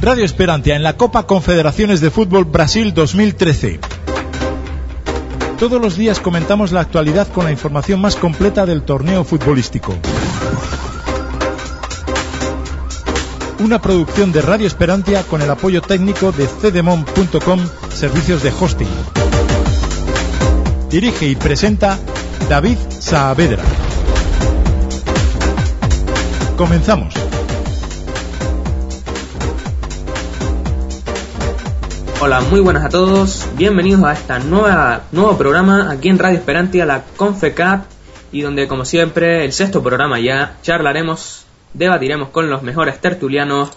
Radio Esperantia en la Copa Confederaciones de Fútbol Brasil 2013. Todos los días comentamos la actualidad con la información más completa del torneo futbolístico. Una producción de Radio Esperantia con el apoyo técnico de cdemon.com, servicios de hosting. Dirige y presenta David Saavedra. Comenzamos. Hola, muy buenas a todos. Bienvenidos a nueva nuevo programa aquí en Radio Esperantia, la CONFECAT, y donde como siempre, el sexto programa ya, charlaremos, debatiremos con los mejores tertulianos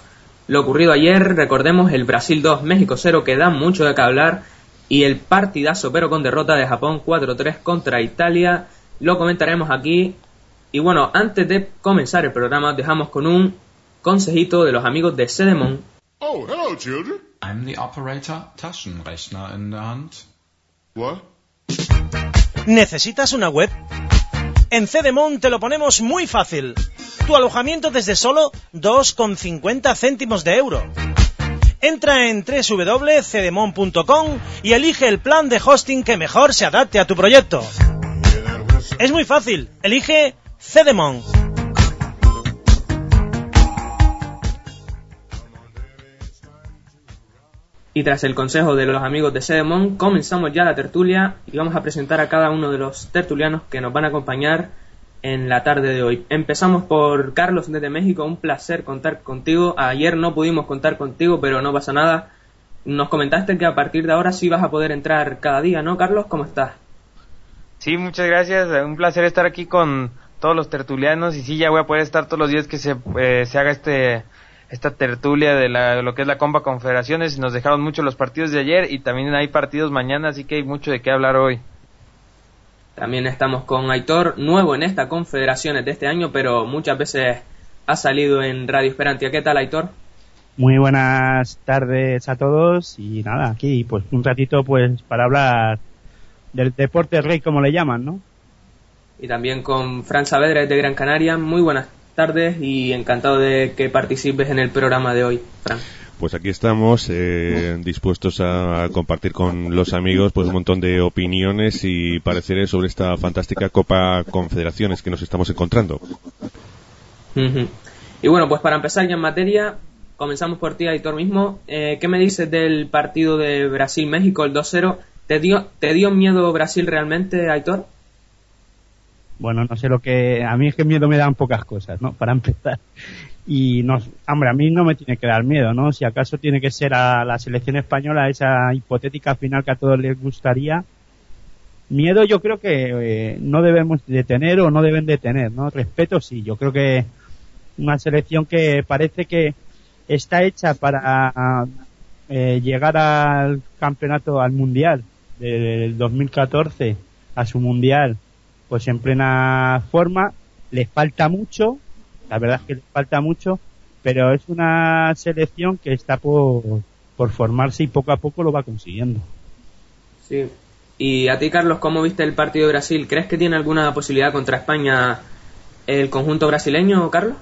lo ocurrido ayer, recordemos el Brasil 2, México 0, que da mucho de qué hablar, y el partidazo pero con derrota de Japón 4-3 contra Italia, lo comentaremos aquí. Y bueno, antes de comenzar el programa, dejamos con un consejito de los amigos de Sedemon. Oh, children. I'm the operator Taschenrechner in der Hand. What? ¿Necesitas una web? En Cedemon te lo ponemos muy fácil. Tu alojamiento desde solo 2,50 céntimos de euro. Entra en www.cedemon.com y elige el plan de hosting que mejor se adapte a tu proyecto. Es muy fácil. Elige Cedemon. Y tras el consejo de los amigos de Sedemon, comenzamos ya la tertulia y vamos a presentar a cada uno de los tertulianos que nos van a acompañar en la tarde de hoy. Empezamos por Carlos desde México, un placer contar contigo. Ayer no pudimos contar contigo, pero no pasa nada. Nos comentaste que a partir de ahora sí vas a poder entrar cada día, ¿no, Carlos? ¿Cómo estás? Sí, muchas gracias. Un placer estar aquí con todos los tertulianos y sí, ya voy a poder estar todos los días que se, eh, se haga este esta tertulia de la, lo que es la Compa Confederaciones. Nos dejaron mucho los partidos de ayer y también hay partidos mañana, así que hay mucho de qué hablar hoy. También estamos con Aitor, nuevo en esta Confederaciones de este año, pero muchas veces ha salido en Radio Esperantia. ¿Qué tal, Aitor? Muy buenas tardes a todos y nada, aquí pues un ratito pues para hablar del deporte rey como le llaman, ¿no? Y también con Fran Saavedra de Gran Canaria. Muy buenas tardes y encantado de que participes en el programa de hoy, Fran. Pues aquí estamos eh, dispuestos a compartir con los amigos pues un montón de opiniones y pareceres sobre esta fantástica Copa Confederaciones que nos estamos encontrando. Y bueno, pues para empezar ya en materia, comenzamos por ti, Aitor mismo. Eh, ¿Qué me dices del partido de Brasil-México, el 2-0? ¿Te dio, ¿Te dio miedo Brasil realmente, Aitor? Bueno, no sé lo que... A mí es que miedo me dan pocas cosas, ¿no? Para empezar. Y, no, hombre, a mí no me tiene que dar miedo, ¿no? Si acaso tiene que ser a la selección española esa hipotética final que a todos les gustaría. Miedo yo creo que eh, no debemos de tener o no deben de tener, ¿no? Respeto sí, yo creo que una selección que parece que está hecha para eh, llegar al campeonato, al mundial del 2014, a su mundial, pues en plena forma, les falta mucho, la verdad es que les falta mucho, pero es una selección que está por, por formarse y poco a poco lo va consiguiendo. Sí. Y a ti, Carlos, ¿cómo viste el partido de Brasil? ¿Crees que tiene alguna posibilidad contra España el conjunto brasileño, Carlos?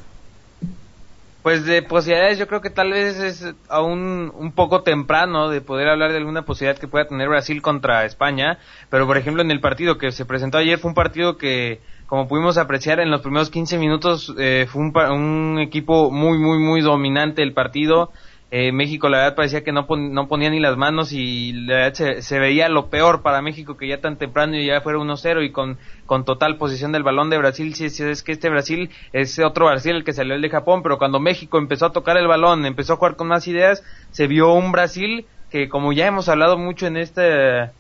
Pues de posibilidades yo creo que tal vez es aún un poco temprano de poder hablar de alguna posibilidad que pueda tener Brasil contra España, pero por ejemplo en el partido que se presentó ayer fue un partido que como pudimos apreciar en los primeros 15 minutos eh, fue un, un equipo muy muy muy dominante el partido. Eh, México la verdad parecía que no, no ponía ni las manos y la verdad se, se veía lo peor para México que ya tan temprano y ya fuera 1-0 y con, con total posesión del balón de Brasil. Sí, es que este Brasil es otro Brasil el que salió el de Japón, pero cuando México empezó a tocar el balón, empezó a jugar con más ideas, se vio un Brasil que como ya hemos hablado mucho en este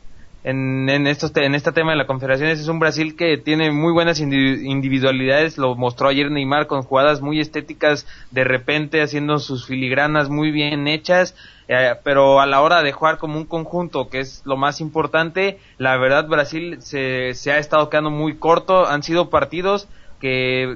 en, en, estos, en este tema de la Confederaciones es un Brasil que tiene muy buenas indi- individualidades, lo mostró ayer Neymar con jugadas muy estéticas, de repente haciendo sus filigranas muy bien hechas, eh, pero a la hora de jugar como un conjunto, que es lo más importante, la verdad Brasil se, se ha estado quedando muy corto, han sido partidos que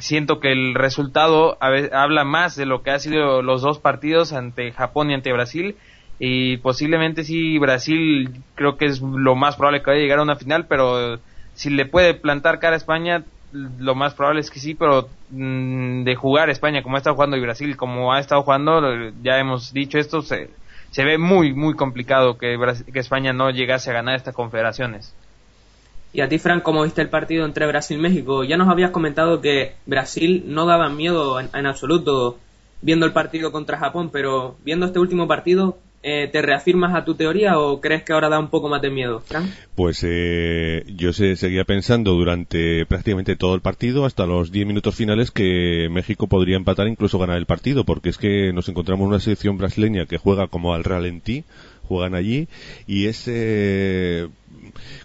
siento que el resultado habla más de lo que ha sido los dos partidos ante Japón y ante Brasil y posiblemente sí Brasil creo que es lo más probable que vaya a llegar a una final pero si le puede plantar cara a España lo más probable es que sí, pero mm, de jugar España como ha estado jugando y Brasil como ha estado jugando, ya hemos dicho esto, se, se ve muy, muy complicado que, que España no llegase a ganar estas confederaciones. Y a ti, Frank, ¿cómo viste el partido entre Brasil y México? Ya nos habías comentado que Brasil no daba miedo en, absoluto viendo el partido contra Japón, pero viendo este último partido, eh, ¿te reafirmas a tu teoría o crees que ahora da un poco más de miedo, Frank? Pues eh, yo se, seguía pensando durante prácticamente todo el partido, hasta los 10 minutos finales, que México podría empatar e incluso ganar el partido, porque es que nos encontramos una selección brasileña que juega como al ralentí, juegan allí, y es eh,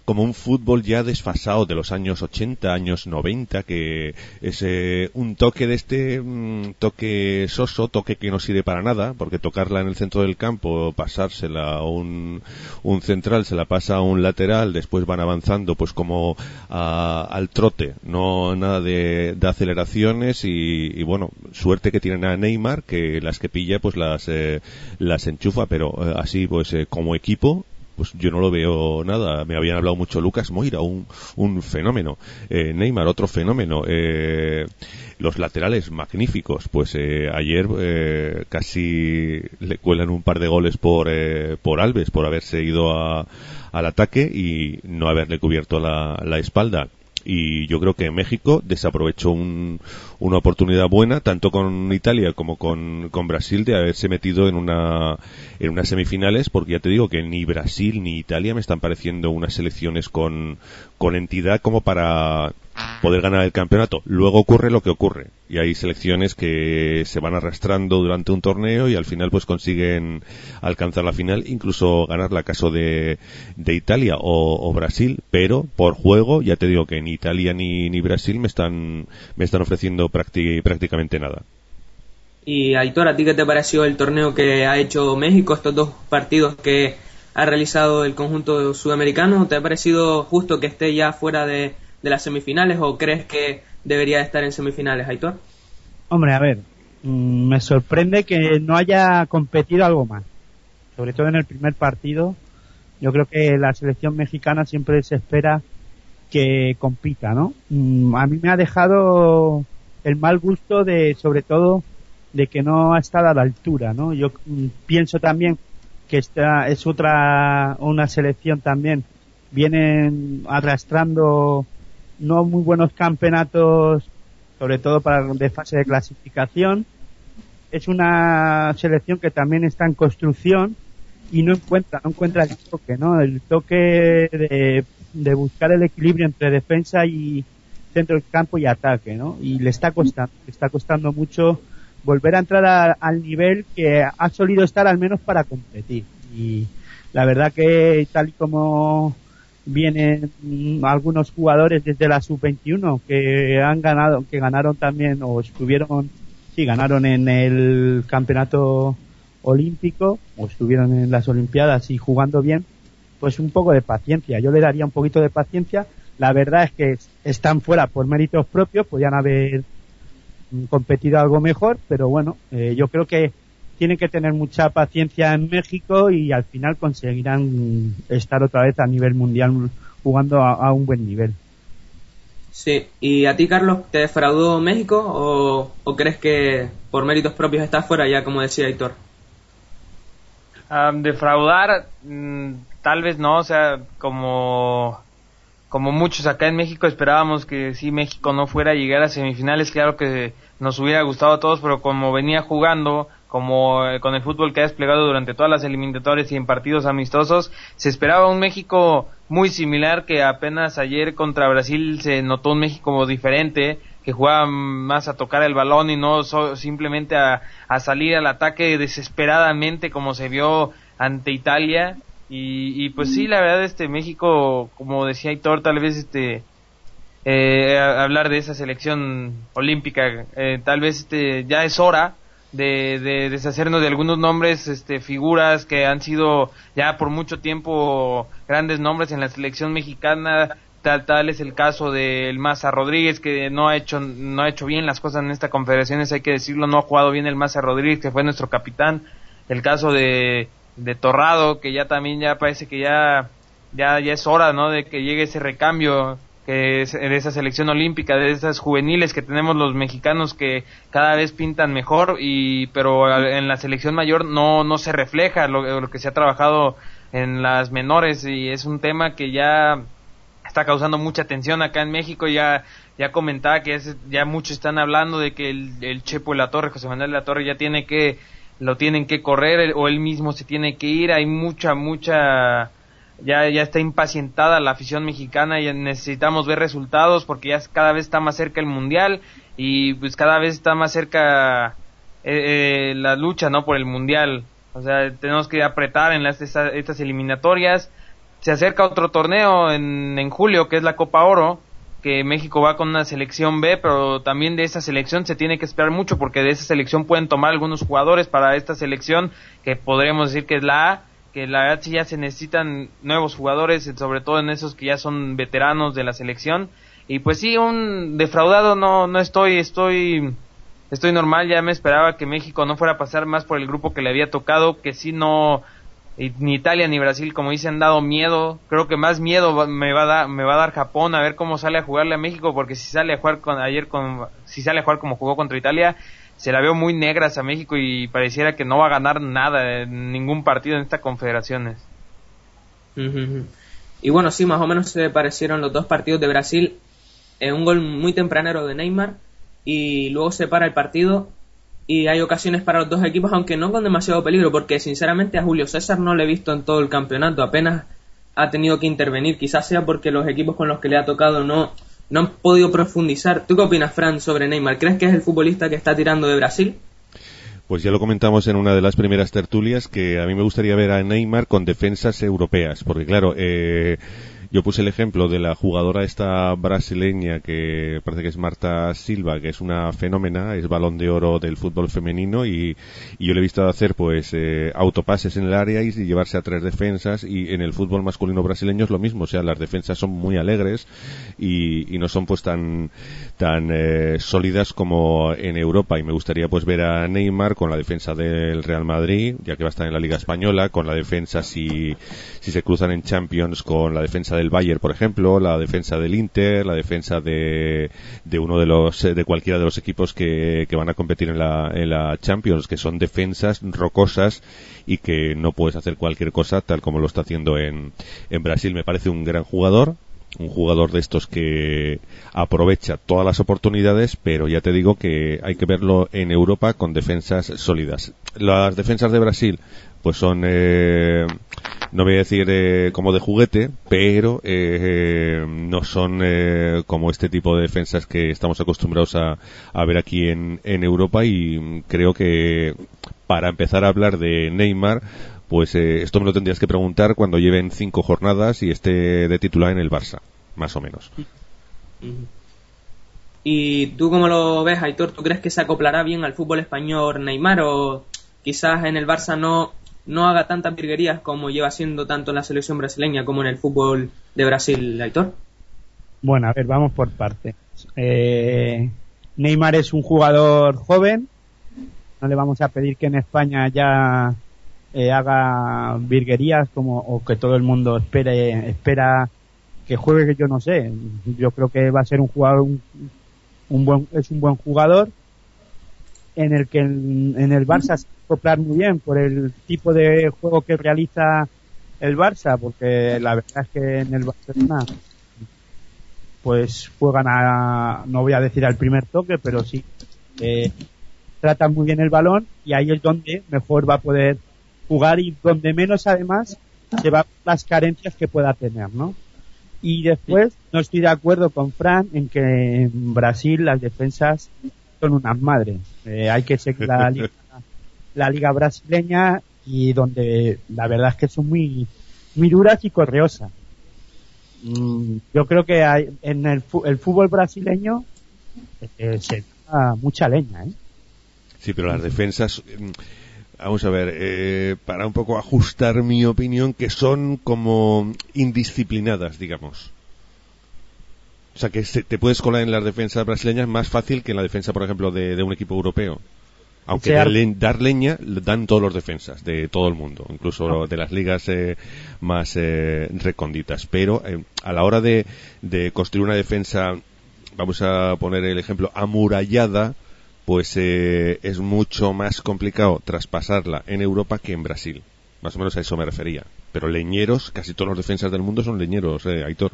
como un fútbol ya desfasado de los años 80, años 90, que es eh, un toque de este, mm, toque soso, toque que no sirve para nada, porque tocarla en el centro del campo, pasársela a un, un central, se la pasa a un lateral, después van avanzando pues como al trote, no nada de, aceleraciones y, bueno, suerte que tienen a Neymar, que las que pilla pues las, eh, las enchufa, pero eh, así pues como equipo pues yo no lo veo nada. Me habían hablado mucho Lucas Moira, un, un fenómeno. Eh, Neymar, otro fenómeno. Eh, los laterales magníficos. Pues eh, ayer eh, casi le cuelan un par de goles por, eh, por Alves, por haberse ido a, al ataque y no haberle cubierto la, la espalda y yo creo que México desaprovechó una oportunidad buena tanto con Italia como con, con, Brasil de haberse metido en una en unas semifinales porque ya te digo que ni Brasil ni Italia me están pareciendo unas selecciones con, con entidad como para poder ganar el campeonato. Luego ocurre lo que ocurre y hay selecciones que se van arrastrando durante un torneo y al final pues consiguen alcanzar la final, incluso ganar la caso de, de Italia o, Brasil, pero por juego ya te digo que ni Italia ni Brasil me están me están ofreciendo prácticamente nada. Y Aitor, ¿a ti qué te pareció el torneo que ha hecho México, estos dos partidos que ha realizado el conjunto sudamericano? ¿Te ha parecido justo que esté ya fuera de, de las semifinales o crees que debería estar en semifinales, Aitor? Hombre, a ver, mm, me sorprende que no haya competido algo más. Sobre todo en el primer partido. Yo creo que la selección mexicana siempre se espera que compita, ¿no? Mm, a mí me ha dejado el mal gusto de, sobre todo, de que no ha estado a la altura, ¿no? Yo mm, pienso también que esta es otra, una selección también, vienen arrastrando no muy buenos campeonatos, sobre todo para de fase de clasificación. Es una selección que también está en construcción y no encuentra, no encuentra el toque, ¿no? El toque de, de buscar el equilibrio entre defensa y centro del campo y ataque, ¿no? Y le está costando, le está costando mucho volver a entrar al nivel que ha solido estar al menos para competir. Y la verdad que tal y como vienen algunos jugadores desde la sub-21 que han ganado, que ganaron también o estuvieron, sí, ganaron en el campeonato olímpico o estuvieron en las olimpiadas y jugando bien, pues un poco de paciencia. Yo le daría un poquito de paciencia. La verdad es que están fuera por méritos propios, podían haber competido algo mejor, pero bueno, eh, yo creo que tienen que tener mucha paciencia en México y al final conseguirán estar otra vez a nivel mundial jugando a, un buen nivel. Sí, ¿y a ti, Carlos, te defraudó México o, crees que por méritos propios está fuera ya, como decía Héctor? defraudar, mm, tal vez no, o sea, como, como muchos acá en México esperábamos que si México no fuera a llegar a semifinales, claro que nos hubiera gustado a todos, pero como venía jugando, como eh, con el fútbol que ha desplegado durante todas las eliminatorias y en partidos amistosos, se esperaba un México muy similar que apenas ayer contra Brasil se notó un México diferente, que jugaba más a tocar el balón y no simplemente a, salir al ataque desesperadamente como se vio ante Italia. Y, pues sí, la verdad, este México, como decía Hitor, tal vez este eh, hablar de esa selección olímpica, eh, tal vez este ya es hora de, deshacernos de algunos nombres, este, figuras que han sido ya por mucho tiempo grandes nombres en la selección mexicana. Tal, tal es el caso del Maza Rodríguez que no ha hecho no ha hecho bien las cosas en esta confederación, hay que decirlo, no ha jugado bien el Maza Rodríguez que fue nuestro capitán. El caso de, de Torrado que ya también ya parece que ya ya ya es hora, ¿no? De que llegue ese recambio que es de esa selección olímpica, de esas juveniles que tenemos los mexicanos que cada vez pintan mejor y pero en la selección mayor no no se refleja lo, que se ha trabajado en las menores y es un tema que ya está causando mucha tensión acá en México ya ya comentaba que es, ya muchos están hablando de que el, el Chepo de la Torre, José Manuel de la Torre ya tiene que lo tienen que correr o él mismo se tiene que ir, hay mucha mucha ya, ya está impacientada la afición mexicana y necesitamos ver resultados porque ya cada vez está más cerca el mundial y pues cada vez está más cerca eh, eh, la lucha no por el mundial. O sea tenemos que apretar en las, estas, eliminatorias. Se acerca otro torneo en, en julio que es la Copa Oro que México va con una selección B, pero también de esa selección se tiene que esperar mucho porque de esa selección pueden tomar algunos jugadores para esta selección que podríamos decir que es la A que la verdad sí ya se necesitan nuevos jugadores, sobre todo en esos que ya son veteranos de la selección. Y pues sí, un defraudado no, no estoy, estoy, estoy normal, ya me esperaba que México no fuera a pasar más por el grupo que le había tocado, que sí no, ni Italia ni Brasil, como dicen, han dado miedo. Creo que más miedo me va a dar, me va a dar Japón a ver cómo sale a jugarle a México, porque si sale a jugar con, ayer con, si sale a jugar como jugó contra Italia, se la veo muy negras a México y pareciera que no va a ganar nada en ningún partido en estas confederaciones. Y bueno, sí, más o menos se parecieron los dos partidos de Brasil. en un gol muy tempranero de Neymar y luego se para el partido y hay ocasiones para los dos equipos, aunque no con demasiado peligro, porque sinceramente a Julio César no le he visto en todo el campeonato, apenas ha tenido que intervenir, quizás sea porque los equipos con los que le ha tocado no no han podido profundizar. ¿Tú qué opinas, Fran, sobre Neymar? ¿Crees que es el futbolista que está tirando de Brasil? Pues ya lo comentamos en una de las primeras tertulias que a mí me gustaría ver a Neymar con defensas europeas, porque claro, eh, yo puse el ejemplo de la jugadora esta brasileña que parece que es Marta Silva, que es una fenómena, es balón de oro del fútbol femenino y, yo le he visto hacer pues eh, autopases en el área y llevarse a tres defensas y en el fútbol masculino brasileño es lo mismo, o sea, las defensas son muy alegres y, no son pues tan tan eh, sólidas como en Europa. Y me gustaría pues ver a Neymar con la defensa del Real Madrid, ya que va a estar en la Liga Española, con la defensa si, si se cruzan en Champions con la defensa de el Bayern, por ejemplo, la defensa del Inter, la defensa de, de uno de los de cualquiera de los equipos que, que van a competir en la, en la Champions, que son defensas rocosas y que no puedes hacer cualquier cosa tal como lo está haciendo en, en Brasil. Me parece un gran jugador, un jugador de estos que aprovecha todas las oportunidades, pero ya te digo que hay que verlo en Europa con defensas sólidas. Las defensas de Brasil, pues son, eh, no voy a decir eh, como de juguete, pero eh, no son como este tipo de defensas que estamos acostumbrados a, ver aquí en, en Europa y creo que para empezar a hablar de Neymar, pues eh, esto me lo tendrías que preguntar cuando lleven cinco jornadas y esté de titular en el Barça, más o menos. ¿Y tú cómo lo ves, Aitor? ¿Tú crees que se acoplará bien al fútbol español Neymar o quizás en el Barça no, no haga tantas virguerías como lleva haciendo tanto en la selección brasileña como en el fútbol de Brasil, Aitor? Bueno, a ver, vamos por partes. Eh, Neymar es un jugador joven. No le vamos a pedir que en España ya eh, haga virguerías como o que todo el mundo espere espera que juegue que yo no sé yo creo que va a ser un jugador un, buen es un buen jugador en el que en, el Barça se va muy bien por el tipo de juego que realiza el Barça porque la verdad es que en el Barcelona pues juegan a no voy a decir al primer toque pero sí eh, tratan muy bien el balón y ahí es donde mejor va a poder jugar y donde menos además se va las carencias que pueda tener, ¿no? Y después no estoy de acuerdo con Fran en que en Brasil las defensas son unas madres. Eh, hay que seguir la liga, la liga brasileña y donde la verdad es que son muy muy duras y correosas. Mm, yo creo que hay, en el, el fútbol brasileño eh, se da mucha leña, ¿eh? Sí, pero las defensas Vamos a ver, eh, para un poco ajustar mi opinión, que son como indisciplinadas, digamos. O sea, que te puedes colar en las defensas brasileñas más fácil que en la defensa, por ejemplo, de, un equipo europeo. Aunque dar, ar- le- dar leña dan todos los defensas de todo el mundo, incluso de las ligas eh, más eh, recónditas. Pero eh, a la hora de, de construir una defensa, vamos a poner el ejemplo, amurallada, pues eh, es mucho más complicado traspasarla en Europa que en Brasil. Más o menos a eso me refería. Pero leñeros, casi todos los defensas del mundo son leñeros, eh, Aitor.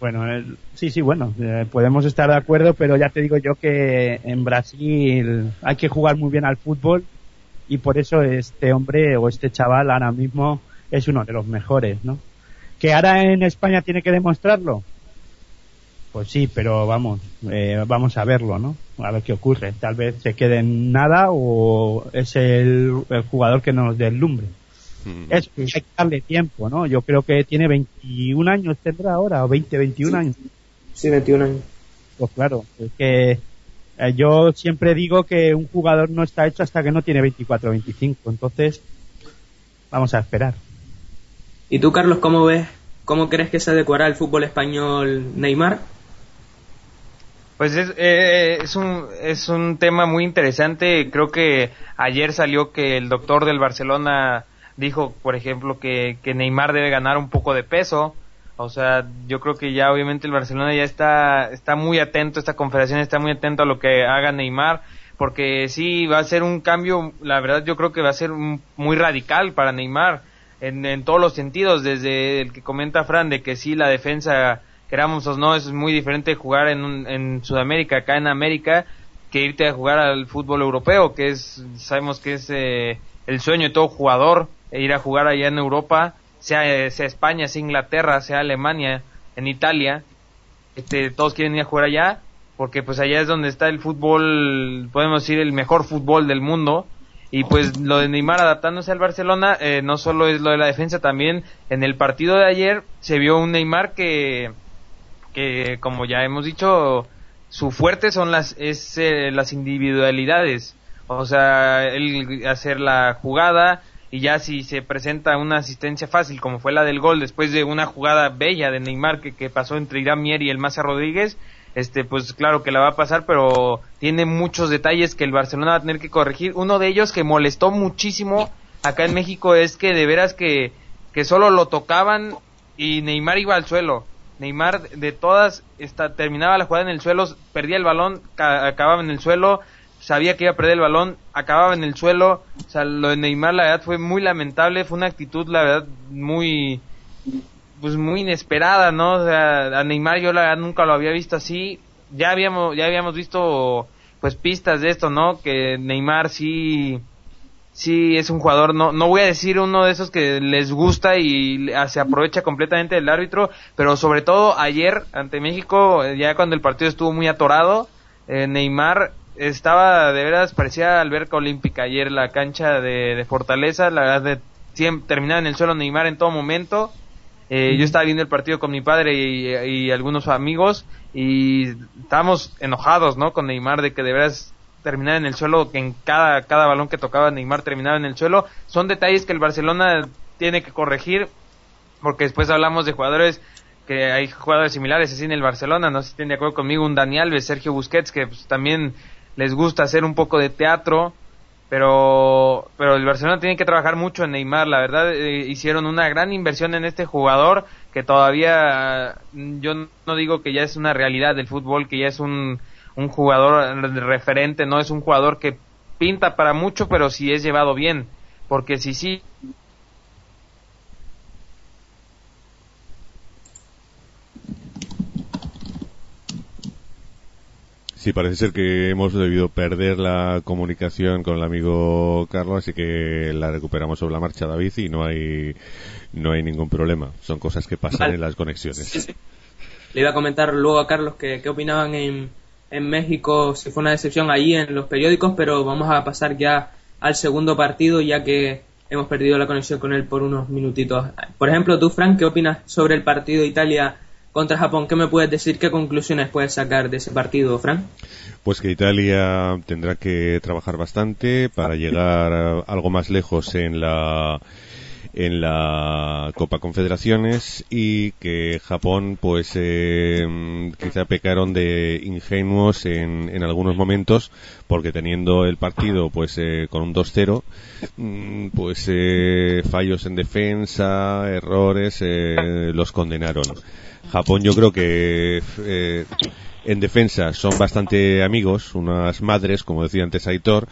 Bueno, el- sí, sí, bueno, eh, podemos estar de acuerdo, pero ya te digo yo que en Brasil hay que jugar muy bien al fútbol y por eso este hombre o este chaval ahora mismo es uno de los mejores, ¿no? Que ahora en España tiene que demostrarlo. Pues sí, pero vamos, eh, vamos a verlo, ¿no? A ver qué ocurre. Tal vez se quede en nada o es el, el jugador que nos deslumbre. Mm. Es hay que darle tiempo, ¿no? Yo creo que tiene 21 años tendrá ahora, o 20, 21 años. Sí, 21 años. Pues claro, es que eh, yo siempre digo que un jugador no está hecho hasta que no tiene 24 o 25. Entonces, vamos a esperar. ¿Y tú, Carlos, cómo ves, cómo crees que se adecuará el fútbol español Neymar? Pues es, eh, es, un, es un tema muy interesante. Creo que ayer salió que el doctor del Barcelona dijo, por ejemplo, que, que Neymar debe ganar un poco de peso. O sea, yo creo que ya obviamente el Barcelona ya está, está muy atento, esta confederación está muy atento a lo que haga Neymar, porque sí va a ser un cambio, la verdad yo creo que va a ser un- muy radical para Neymar en, en todos los sentidos, desde el que comenta Fran de que sí la defensa, queramos o no, es muy diferente jugar en, un- en Sudamérica, acá en América, que irte a jugar al fútbol europeo, que es, sabemos que es eh, el sueño de todo jugador, e ir a jugar allá en Europa, sea, eh, sea España, sea Inglaterra, sea Alemania, en Italia, este, todos quieren ir a jugar allá, porque pues allá es donde está el fútbol, podemos decir, el mejor fútbol del mundo, y pues lo de Neymar adaptándose al Barcelona, eh, no solo es lo de la defensa, también en el partido de ayer se vio un Neymar que, que como ya hemos dicho, su fuerte son las, es, eh, las individualidades. O sea, él hacer la jugada y ya si se presenta una asistencia fácil como fue la del gol después de una jugada bella de Neymar que, que pasó entre Irán Mier y el Maza Rodríguez, este pues claro que la va a pasar, pero tiene muchos detalles que el Barcelona va a tener que corregir. Uno de ellos que molestó muchísimo acá en México es que de veras que, que solo lo tocaban y Neymar iba al suelo. Neymar de todas esta, terminaba la jugada en el suelo, perdía el balón, ca- acababa en el suelo, sabía que iba a perder el balón, acababa en el suelo. O sea, lo de Neymar la verdad fue muy lamentable, fue una actitud la verdad muy pues muy inesperada, ¿no? O sea, a Neymar yo la verdad nunca lo había visto así. Ya habíamos ya habíamos visto pues pistas de esto, ¿no? Que Neymar sí sí es un jugador, no, no voy a decir uno de esos que les gusta y se aprovecha completamente del árbitro, pero sobre todo ayer ante México, ya cuando el partido estuvo muy atorado, eh, Neymar estaba de veras, parecía alberca olímpica ayer la cancha de, de Fortaleza, la verdad de, siempre, terminaba en el suelo Neymar en todo momento. Eh, yo estaba viendo el partido con mi padre y, y algunos amigos y estábamos enojados, ¿no? Con Neymar de que de veras terminaba en el suelo, que en cada, cada balón que tocaba Neymar terminaba en el suelo. Son detalles que el Barcelona tiene que corregir, porque después hablamos de jugadores que hay jugadores similares así en el Barcelona, no sé si estén de acuerdo conmigo, un Dani Alves, Sergio Busquets, que pues, también les gusta hacer un poco de teatro, pero pero el Barcelona tiene que trabajar mucho en Neymar, la verdad eh, hicieron una gran inversión en este jugador que todavía yo no digo que ya es una realidad del fútbol, que ya es un, un jugador referente, no es un jugador que pinta para mucho, pero si es llevado bien, porque si sí Sí, parece ser que hemos debido perder la comunicación con el amigo Carlos, así que la recuperamos sobre la marcha, David, y no hay, no hay ningún problema. Son cosas que pasan Vale. en las conexiones. Sí, sí. Le iba a comentar luego a Carlos que, qué opinaban en, en México, si fue una decepción allí en los periódicos, pero vamos a pasar ya al segundo partido, ya que hemos perdido la conexión con él por unos minutitos. Por ejemplo, tú, Frank, ¿qué opinas sobre el partido Italia contra Japón? ¿Qué me puedes decir? ¿Qué conclusiones puedes sacar de ese partido, Frank? Pues que Italia tendrá que trabajar bastante para llegar a algo más lejos en la en la Copa Confederaciones y que Japón pues eh, quizá pecaron de ingenuos en, en algunos momentos porque teniendo el partido pues eh, con un 2-0 mm, pues eh, fallos en defensa errores eh, los condenaron. Japón yo creo que eh, en defensa son bastante amigos unas madres como decía antes Aitor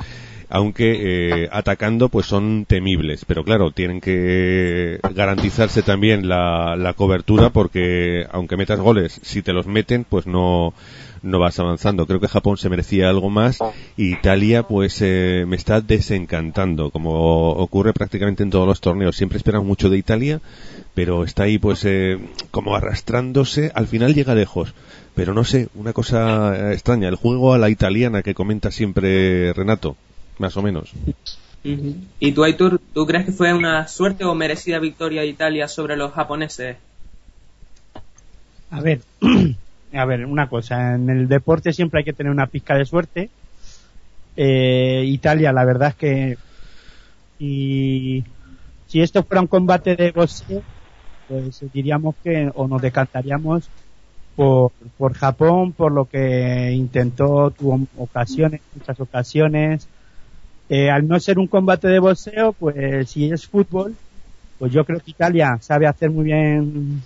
aunque eh, atacando pues son temibles pero claro tienen que garantizarse también la, la cobertura porque aunque metas goles si te los meten pues no no vas avanzando. Creo que Japón se merecía algo más y Italia pues eh, me está desencantando, como ocurre prácticamente en todos los torneos. Siempre esperan mucho de Italia, pero está ahí pues eh, como arrastrándose. Al final llega lejos, pero no sé, una cosa extraña. El juego a la italiana que comenta siempre Renato, más o menos. ¿Y tú, Aitor, tú crees que fue una suerte o merecida victoria de Italia sobre los japoneses? A ver, a ver, una cosa, en el deporte siempre hay que tener una pizca de suerte. Eh, Italia, la verdad es que y si esto fuera un combate de boxeo, pues diríamos que o nos decantaríamos por, por Japón, por lo que intentó, tuvo ocasiones, muchas ocasiones. Eh, al no ser un combate de boxeo, pues si es fútbol, pues yo creo que Italia sabe hacer muy bien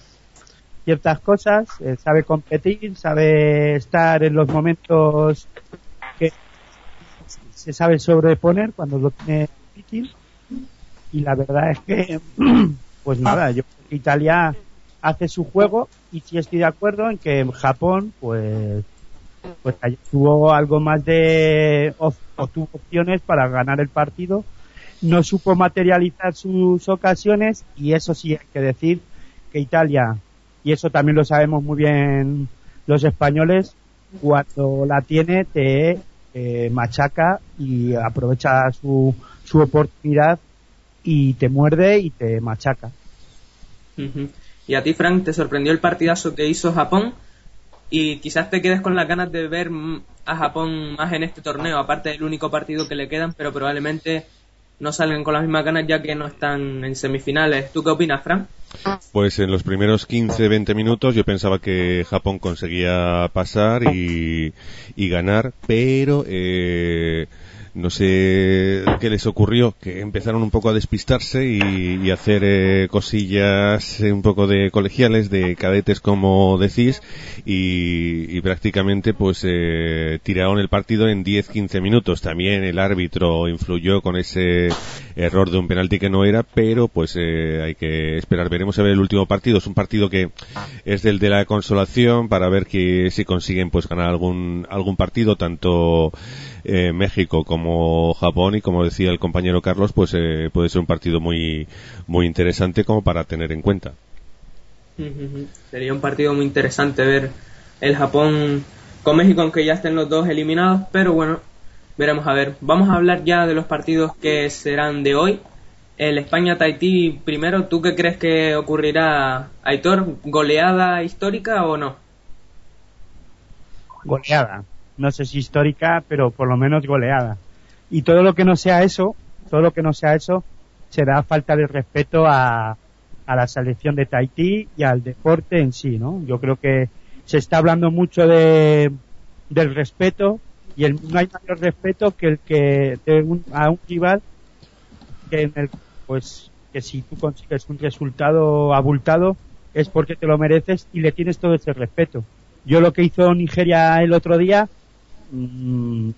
ciertas cosas, eh, sabe competir, sabe estar en los momentos que se sabe sobreponer cuando lo tiene difícil. Y la verdad es que pues nada, yo Italia hace su juego y sí estoy de acuerdo en que Japón pues pues ahí tuvo algo más de o, opciones para ganar el partido. No supo materializar sus ocasiones y eso sí hay que decir que Italia y eso también lo sabemos muy bien los españoles, cuando la tiene te eh, machaca y aprovecha su, su oportunidad y te muerde y te machaca. Y a ti, Frank, te sorprendió el partidazo que hizo Japón y quizás te quedes con las ganas de ver a Japón más en este torneo, aparte del único partido que le quedan, pero probablemente no salgan con las mismas ganas ya que no están en semifinales. ¿Tú qué opinas, Frank? Pues en los primeros 15-20 minutos yo pensaba que Japón conseguía pasar y, y ganar, pero eh, no sé qué les ocurrió, que empezaron un poco a despistarse y, y hacer eh, cosillas eh, un poco de colegiales, de cadetes como decís, y, y prácticamente pues eh, tiraron el partido en 10-15 minutos. También el árbitro influyó con ese error de un penalti que no era, pero pues eh, hay que esperar. Veremos a ver el último partido. Es un partido que es del de la consolación para ver que si consiguen pues ganar algún algún partido tanto eh, México como Japón y como decía el compañero Carlos pues eh, puede ser un partido muy muy interesante como para tener en cuenta. Sería un partido muy interesante ver el Japón con México, aunque ya estén los dos eliminados, pero bueno, veremos a ver. Vamos a hablar ya de los partidos que serán de hoy. El España-Tahití primero, ¿tú qué crees que ocurrirá, Aitor? ¿Goleada histórica o no? Goleada. No sé si histórica, pero por lo menos goleada. Y todo lo que no sea eso, todo lo que no sea eso, será falta de respeto a, a la selección de Tahití y al deporte en sí, ¿no? Yo creo que se está hablando mucho de, del respeto y el, no hay mayor respeto que el que de un- a un rival que en el pues que si tú consigues un resultado abultado es porque te lo mereces y le tienes todo ese respeto. Yo lo que hizo Nigeria el otro día, mm,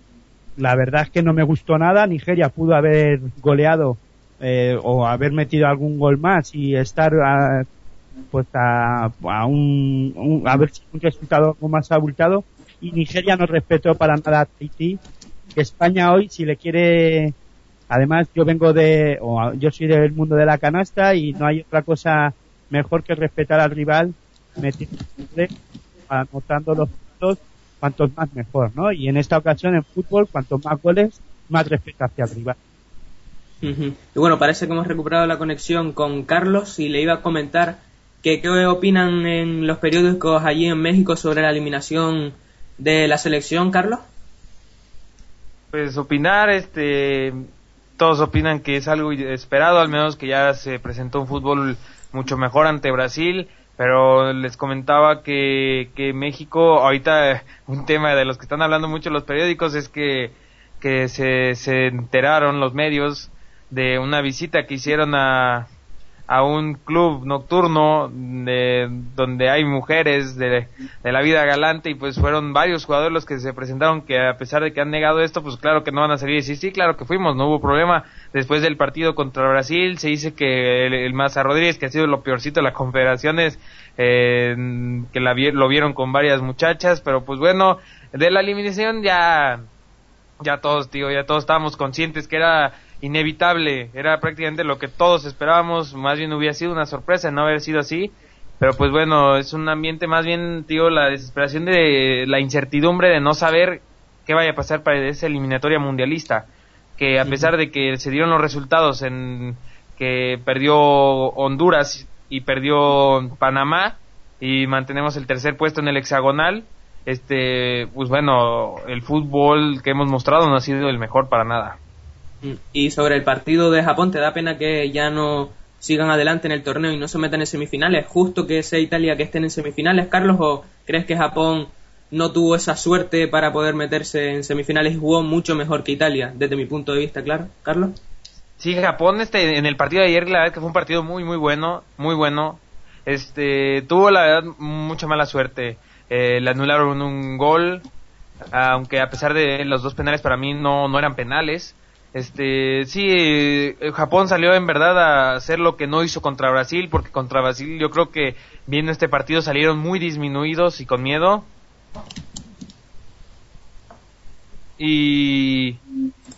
la verdad es que no me gustó nada. Nigeria pudo haber goleado eh, o haber metido algún gol más y estar a, pues a, a un, un- a ver si un resultado algo más abultado y Nigeria no respetó para nada a que España hoy si le quiere además yo vengo de o yo soy del mundo de la canasta y no hay otra cosa mejor que respetar al rival metiendo anotando los puntos cuantos más mejor no y en esta ocasión en fútbol cuantos más goles más respeto hacia el rival Ujú. Y bueno, parece que hemos recuperado la conexión con Carlos y le iba a comentar que qué opinan en los periódicos allí en México sobre la eliminación de la selección, Carlos. Pues opinar, este, todos opinan que es algo esperado, al menos que ya se presentó un fútbol mucho mejor ante Brasil, pero les comentaba que, que México, ahorita un tema de los que están hablando mucho los periódicos es que, que se, se enteraron los medios de una visita que hicieron a, a un club nocturno de, donde hay mujeres de, la vida galante y pues fueron varios jugadores los que se presentaron que a pesar de que han negado esto pues claro que no van a salir. Y sí claro que fuimos no hubo problema. Después del partido contra Brasil se dice que el, el Rodríguez que ha sido lo peorcito de las confederaciones eh, que la, lo vieron con varias muchachas pero pues bueno de la eliminación ya ya todos tío ya todos estábamos conscientes que era inevitable, era prácticamente lo que todos esperábamos, más bien hubiera sido una sorpresa no haber sido así, pero pues bueno, es un ambiente más bien, tío, la desesperación de la incertidumbre de no saber qué vaya a pasar para esa eliminatoria mundialista, que a pesar de que se dieron los resultados en que perdió Honduras y perdió Panamá y mantenemos el tercer puesto en el hexagonal, este, pues bueno, el fútbol que hemos mostrado no ha sido el mejor para nada. Y sobre el partido de Japón, ¿te da pena que ya no sigan adelante en el torneo y no se metan en semifinales? ¿Justo que sea Italia que estén en semifinales, Carlos? ¿O crees que Japón no tuvo esa suerte para poder meterse en semifinales y jugó mucho mejor que Italia, desde mi punto de vista, claro, Carlos? Sí, Japón este, en el partido de ayer, la verdad que fue un partido muy, muy bueno, muy bueno. Este, tuvo la verdad mucha mala suerte. Eh, le anularon un gol, aunque a pesar de los dos penales para mí no, no eran penales. Este, sí, eh, Japón salió en verdad a hacer lo que no hizo contra Brasil, porque contra Brasil yo creo que viendo este partido salieron muy disminuidos y con miedo. Y,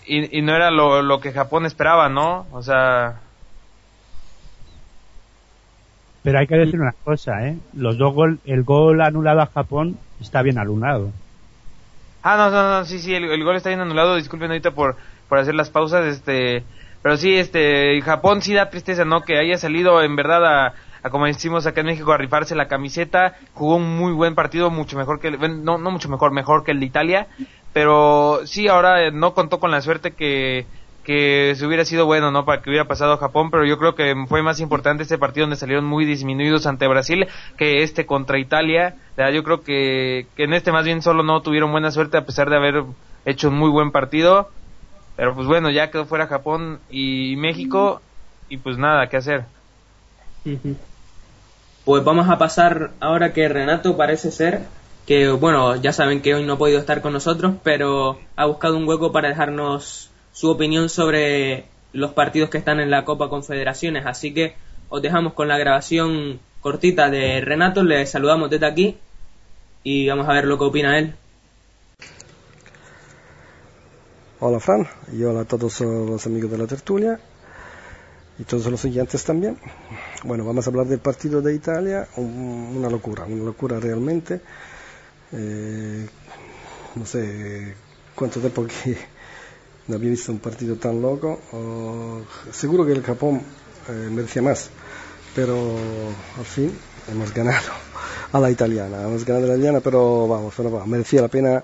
y, y no era lo, lo, que Japón esperaba, ¿no? O sea... Pero hay que decir una cosa, ¿eh? Los dos gol, el gol anulado a Japón está bien anulado. Ah, no, no, no, sí, sí, el, el gol está bien anulado. Disculpen ahorita por, por hacer las pausas, este, pero sí, este, Japón sí da tristeza, ¿no? Que haya salido en verdad a, a, como decimos acá en México, a rifarse la camiseta, jugó un muy buen partido, mucho mejor que, el, no, no mucho mejor, mejor que el de Italia, pero sí, ahora no contó con la suerte que, que se hubiera sido bueno, ¿no? Para que hubiera pasado a Japón, pero yo creo que fue más importante este partido donde salieron muy disminuidos ante Brasil que este contra Italia. Yo creo que, que en este más bien solo no tuvieron buena suerte a pesar de haber hecho un muy buen partido. Pero pues bueno, ya quedó fuera Japón y México y pues nada, ¿qué hacer? Pues vamos a pasar ahora que Renato parece ser que, bueno, ya saben que hoy no ha podido estar con nosotros, pero ha buscado un hueco para dejarnos su opinión sobre los partidos que están en la Copa Confederaciones. Así que os dejamos con la grabación cortita de Renato, le saludamos desde aquí y vamos a ver lo que opina él. Hola Fran, y hola a todos los amigos de la tertulia y todos los oyentes también. Bueno, vamos a hablar del partido de Italia, un, una locura, una locura realmente. Eh, no sé cuánto tiempo que no había visto un partido tan loco. Seguro que el Japón eh, merecía más, pero al fin hemos ganado a la italiana, hemos ganado a la italiana, pero vamos, pero, vamos merecía la pena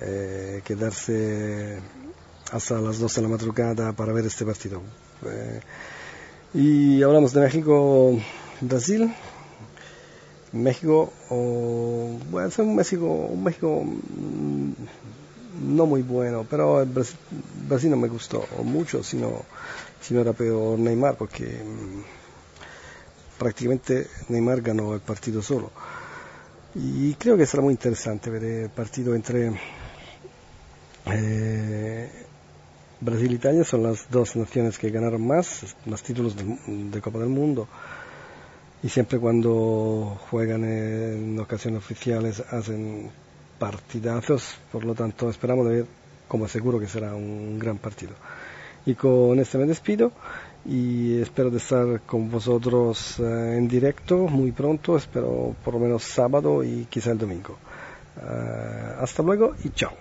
eh, quedarse hasta las 12 de la madrugada para ver este partido. Eh, y hablamos de México, Brasil. México, oh, bueno, fue un México, un México mmm, no muy bueno, pero Brasil, Brasil, no me gustó mucho, sino, sino era peor Neymar, porque mmm, prácticamente Neymar ganó el partido solo. Y creo que será muy interesante ver el partido entre eh, Brasil e Italia son las dos naciones que ganaron más, más títulos de, Copa del Mundo. Y siempre cuando juegan en ocasiones oficiales hacen partidazos, por lo tanto esperamos de ver, como seguro que será un gran partido. Y con este me despido y espero de estar con vosotros uh, en directo muy pronto, espero por lo menos sábado y quizá el domingo. Uh, hasta luego y chao.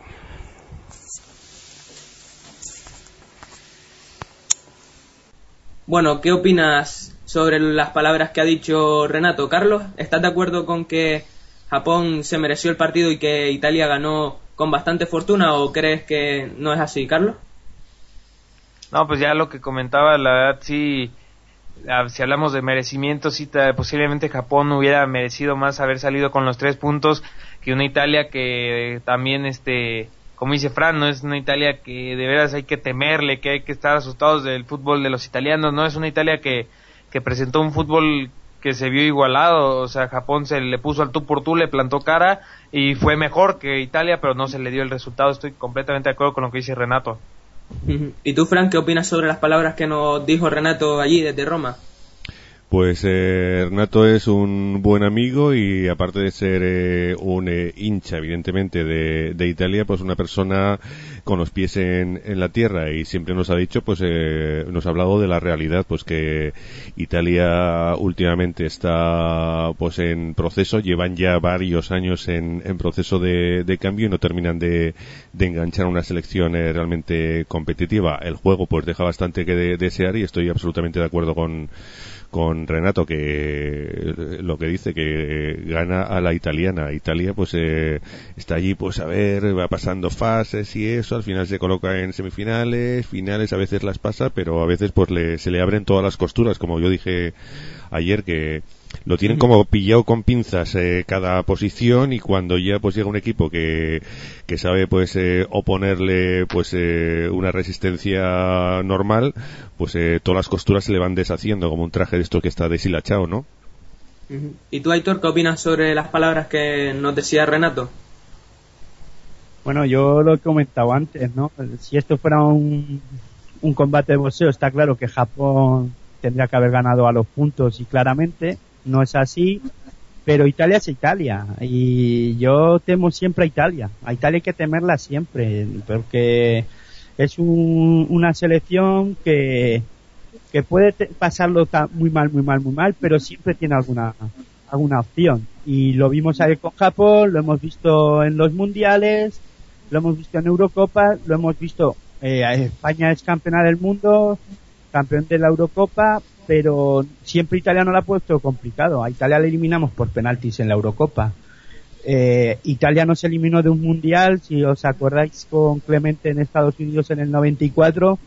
Bueno, ¿qué opinas sobre las palabras que ha dicho Renato? Carlos, ¿estás de acuerdo con que Japón se mereció el partido y que Italia ganó con bastante fortuna o crees que no es así, Carlos? No, pues ya lo que comentaba, la verdad sí, ah, si hablamos de merecimiento, sí, posiblemente Japón hubiera merecido más haber salido con los tres puntos que una Italia que también, este, como dice Fran, no es una Italia que de veras hay que temerle, que hay que estar asustados del fútbol de los italianos, no es una Italia que, que presentó un fútbol que se vio igualado, o sea, Japón se le puso al tú por tú, le plantó cara y fue mejor que Italia, pero no se le dio el resultado, estoy completamente de acuerdo con lo que dice Renato. ¿Y tú, Frank, qué opinas sobre las palabras que nos dijo Renato allí desde Roma? Pues eh, Renato es un buen amigo y aparte de ser eh, un eh, hincha, evidentemente, de, de Italia, pues una persona con los pies en, en la tierra y siempre nos ha dicho, pues eh, nos ha hablado de la realidad, pues que Italia últimamente está pues en proceso, llevan ya varios años en, en proceso de, de cambio y no terminan de, de enganchar una selección eh, realmente competitiva. El juego pues deja bastante que de- desear y estoy absolutamente de acuerdo con con Renato que eh, lo que dice que gana a la italiana. Italia pues eh, está allí pues a ver va pasando fases y eso al final se coloca en semifinales finales a veces las pasa pero a veces pues le, se le abren todas las costuras como yo dije ayer que lo tienen como pillado con pinzas eh, cada posición y cuando ya pues llega un equipo que, que sabe pues eh, oponerle pues eh, una resistencia normal pues eh, todas las costuras se le van deshaciendo como un traje de esto que está deshilachado ¿no? ¿Y tú, Aitor, qué opinas sobre las palabras que nos decía Renato? Bueno, yo lo he comentado antes, ¿no? Si esto fuera un, un combate de boxeo, está claro que Japón tendría que haber ganado a los puntos y claramente no es así, pero Italia es Italia y yo temo siempre a Italia. A Italia hay que temerla siempre porque es un- una selección que, que puede pasarlo muy mal, muy mal, muy mal, pero siempre tiene alguna, alguna opción. Y lo vimos ayer con Japón, lo hemos visto en los mundiales, lo hemos visto en Eurocopa, lo hemos visto, eh, España es campeona del mundo, campeón de la Eurocopa, pero siempre Italia no la ha puesto complicado. A Italia la eliminamos por penaltis en la Eurocopa. Eh, Italia nos eliminó de un mundial, si os acordáis, con Clemente en Estados Unidos en el 94,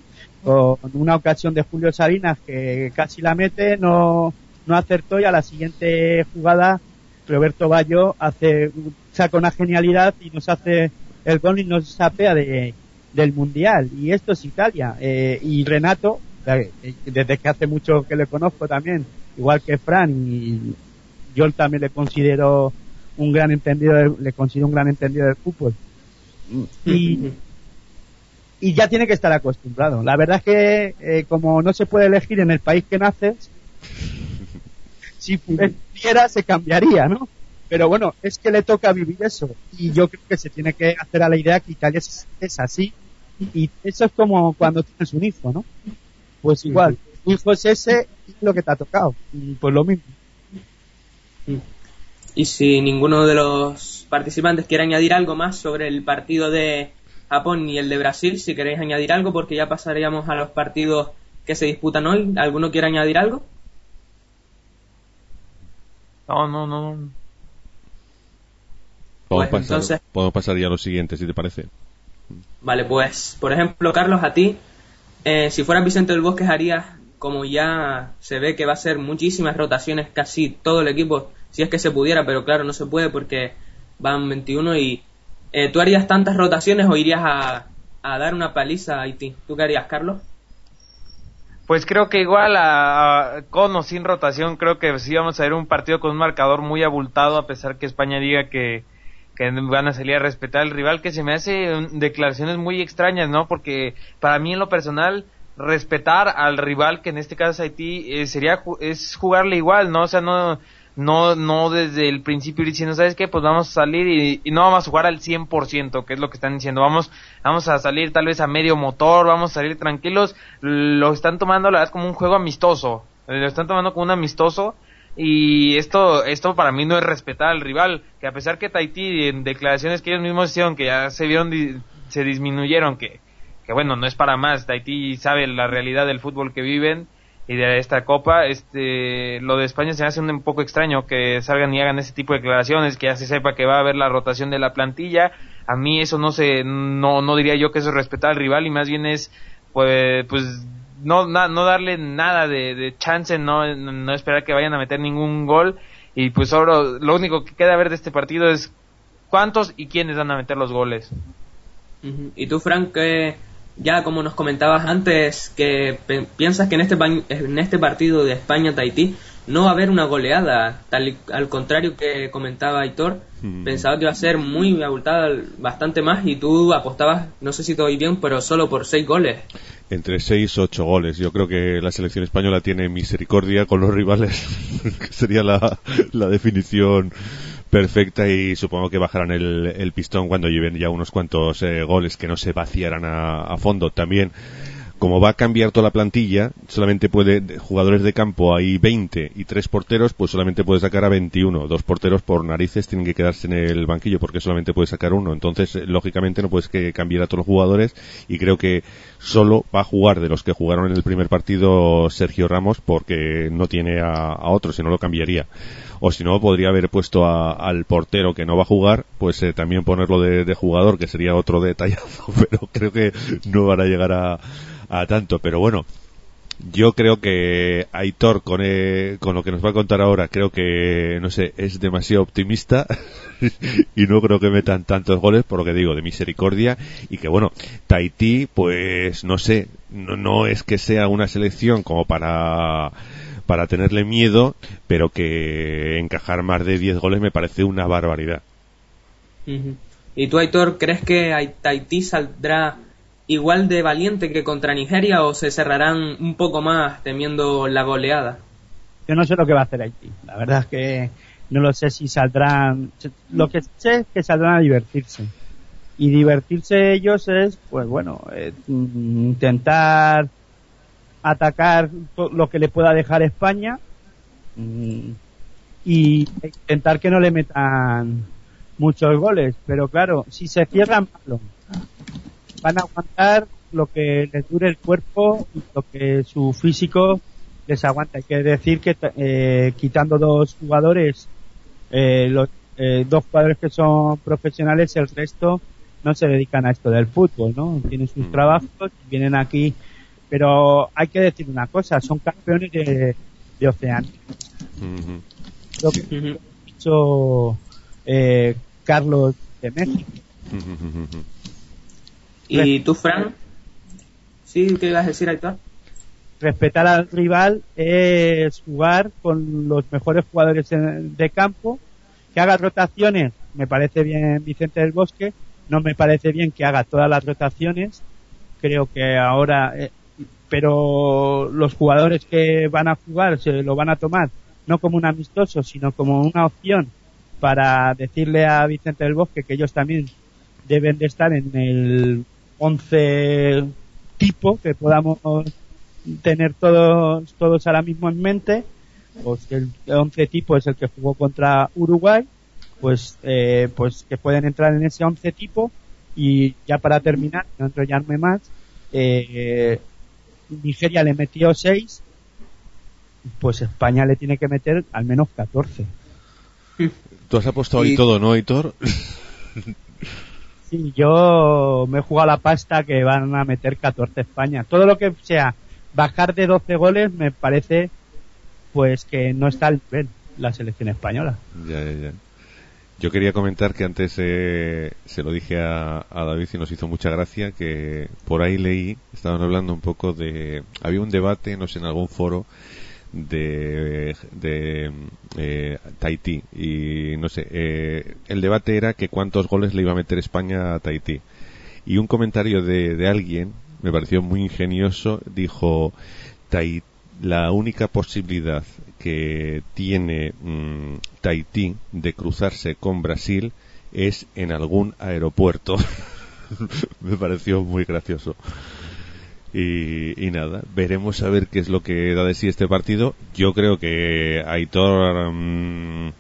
con una ocasión de Julio Salinas que casi la mete, no, no acertó y a la siguiente jugada Roberto Bayo hace, saca una genialidad y nos hace el gol y nos sapea de, del mundial. Y esto es Italia. Eh, y Renato, desde que hace mucho que le conozco también, igual que Fran, y yo también le considero un gran entendido, le considero un gran entendido del fútbol. Y, y ya tiene que estar acostumbrado. La verdad es que eh, como no se puede elegir en el país que naces, si pudiera se cambiaría, ¿no? Pero bueno, es que le toca vivir eso. Y yo creo que se tiene que hacer a la idea que Italia es, es así. Y eso es como cuando tienes un hijo, ¿no? Pues igual, tu hijo es ese y es lo que te ha tocado. Y pues lo mismo. Y si ninguno de los participantes quiere añadir algo más sobre el partido de Japón y el de Brasil, si queréis añadir algo, porque ya pasaríamos a los partidos que se disputan hoy. ¿Alguno quiere añadir algo? No, no, no. Podemos, Pues pasar, entonces- podemos pasar ya a lo siguiente si te parece Vale, pues, por ejemplo, Carlos, a ti, eh, si fueras Vicente del Bosque, harías, como ya se ve que va a ser muchísimas rotaciones, casi todo el equipo, si es que se pudiera, pero claro, no se puede porque van 21 y eh, ¿tú harías tantas rotaciones o irías a, a dar una paliza a Haití? ¿Tú qué harías, Carlos? Pues creo que igual a, a- con o sin rotación, creo que sí vamos a ver un partido con un marcador muy abultado, a pesar que España diga que, que van a salir a respetar al rival, que se me hace mm, declaraciones muy extrañas, ¿no? Porque para mí en lo personal, respetar al rival, que en este caso es Haití, eh, sería es jugarle igual, ¿no? O sea, no no no desde el principio diciendo, ¿sabes qué? Pues vamos a salir y, y no vamos a jugar al 100%, que es lo que están diciendo. Vamos vamos a salir tal vez a medio motor, vamos a salir tranquilos. Lo están tomando la verdad como un juego amistoso. Lo están tomando como un amistoso y esto esto para mí no es respetar al rival, que a pesar que Tahití en declaraciones que ellos mismos hicieron que ya se vieron se disminuyeron que que bueno, no es para más, Tahití sabe la realidad del fútbol que viven y de esta copa, este, lo de España se me hace un, un poco extraño que salgan y hagan ese tipo de declaraciones, que ya se sepa que va a haber la rotación de la plantilla, a mí eso no se, no, no diría yo que eso es respetar al rival y más bien es pues, pues no, no darle nada de, chance, no, no esperar que vayan a meter ningún gol. Y pues ahora lo único que queda ver de este partido es cuántos y quiénes van a meter los goles. Y tú, Frank, que ya como nos comentabas antes, que piensas que en este, en este partido de España-Tahití no va a haber una goleada, tal y- al contrario que comentaba Aitor, Mm. pensaba que iba a ser muy abultada, bastante más, y tú apostabas, no sé si te oí bien, pero solo por seis goles. Entre 6 8 goles. Yo creo que la selección española tiene misericordia con los rivales, que sería la, la definición perfecta y supongo que bajarán el, el pistón cuando lleven ya unos cuantos eh, goles que no se vaciaran a, a fondo. También, como va a cambiar toda la plantilla, solamente puede, de jugadores de campo hay 20 y tres porteros, pues solamente puede sacar a 21. Dos porteros por narices tienen que quedarse en el banquillo porque solamente puede sacar uno. Entonces, eh, lógicamente no puedes que cambiar a todos los jugadores y creo que solo va a jugar de los que jugaron en el primer partido Sergio Ramos porque no tiene a, a otro, si no lo cambiaría. O si no, podría haber puesto a- al portero que no va a jugar, pues eh, también ponerlo de, de jugador, que sería otro detallazo, pero creo que no van a llegar a, a tanto. Pero bueno, yo creo que Aitor, con, eh, con lo que nos va a contar ahora, creo que, no sé, es demasiado optimista y no creo que metan tantos goles, por lo que digo, de misericordia. Y que bueno, Tahití, pues no sé, no, no es que sea una selección como para para tenerle miedo, pero que encajar más de 10 goles me parece una barbaridad. ¿Y tú, Aitor, crees que Tahití saldrá igual de valiente que contra Nigeria o se cerrarán un poco más temiendo la goleada? Yo no sé lo que va a hacer Haití. La verdad es que no lo sé si saldrán. Lo que sé es que saldrán a divertirse. Y divertirse ellos es, pues bueno, eh, intentar atacar lo que le pueda dejar España mm, y intentar que no le metan muchos goles. Pero claro, si se cierran malo, van a aguantar lo que les dure el cuerpo y lo que su físico les aguanta. Hay que decir que eh, quitando dos jugadores, eh, los eh, dos jugadores que son profesionales, el resto no se dedican a esto del fútbol, ¿no? Tienen sus Mm. trabajos, vienen aquí, pero hay que decir una cosa, son campeones de, de Oceanía. Ujú. Lo que ha dicho eh, Carlos de México. ¿Y tú, Fran? ¿Sí? ¿Qué ibas a decir, Aitor? respetar al rival es jugar con los mejores jugadores de campo, que haga rotaciones, me parece bien Vicente del Bosque, no me parece bien que haga todas las rotaciones, creo que ahora, eh, pero los jugadores que van a jugar se lo van a tomar no como un amistoso, sino como una opción para decirle a Vicente del Bosque que ellos también deben de estar en el 11 tipo que podamos tener todos todos ahora mismo en mente. Pues el 11 tipo es el que jugó contra Uruguay. Pues eh, pues que pueden entrar en ese 11 tipo. Y ya para terminar no enrollarme más eh, Nigeria le metió 6 pues España le tiene que meter al menos 14 Tú has apostado ahí Y- todo, ¿no, Hitor? Sí, yo me he jugado la pasta que van a meter 14 España. Todo lo que sea bajar de 12 goles me parece pues que no está al nivel la selección española. Ya, ya, ya. Yo quería comentar que antes eh, se lo dije a, a David y nos hizo mucha gracia que por ahí leí, estaban hablando un poco de... Había un debate, no sé, en algún foro de, de eh, Tahití y no sé, eh, el debate era que cuántos goles le iba a meter España a Tahití. Y un comentario de, de alguien, me pareció muy ingenioso, dijo, la única posibilidad que tiene mm, Tahití de cruzarse con Brasil es en algún aeropuerto. Me pareció muy gracioso. Y, y nada, veremos a ver qué es lo que da de sí este partido. Yo creo que Aitor mm,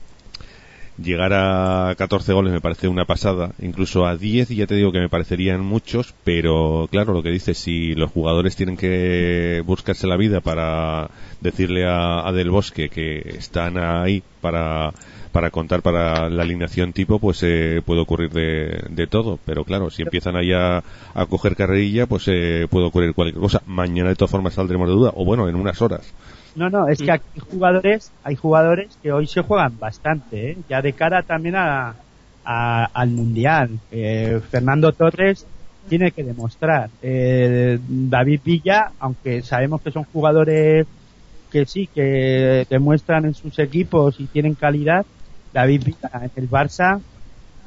llegar a 14 goles me parece una pasada, incluso a 10 y ya te digo que me parecerían muchos, pero claro, lo que dices, si los jugadores tienen que buscarse la vida para decirle a, a Del Bosque que están ahí para, para contar para la alineación tipo, pues eh, puede ocurrir de, de, todo. Pero claro, si empiezan ahí a, a coger carrerilla, pues eh, puede ocurrir cualquier cosa. Mañana de todas formas saldremos de duda, o bueno, en unas horas. No, no, es que aquí hay jugadores, hay jugadores que hoy se juegan bastante, ¿eh? ya de cara también a, a al mundial. Eh, Fernando Torres tiene que demostrar. Eh, David Villa, aunque sabemos que son jugadores que sí, que demuestran en sus equipos y tienen calidad, David Villa en el Barça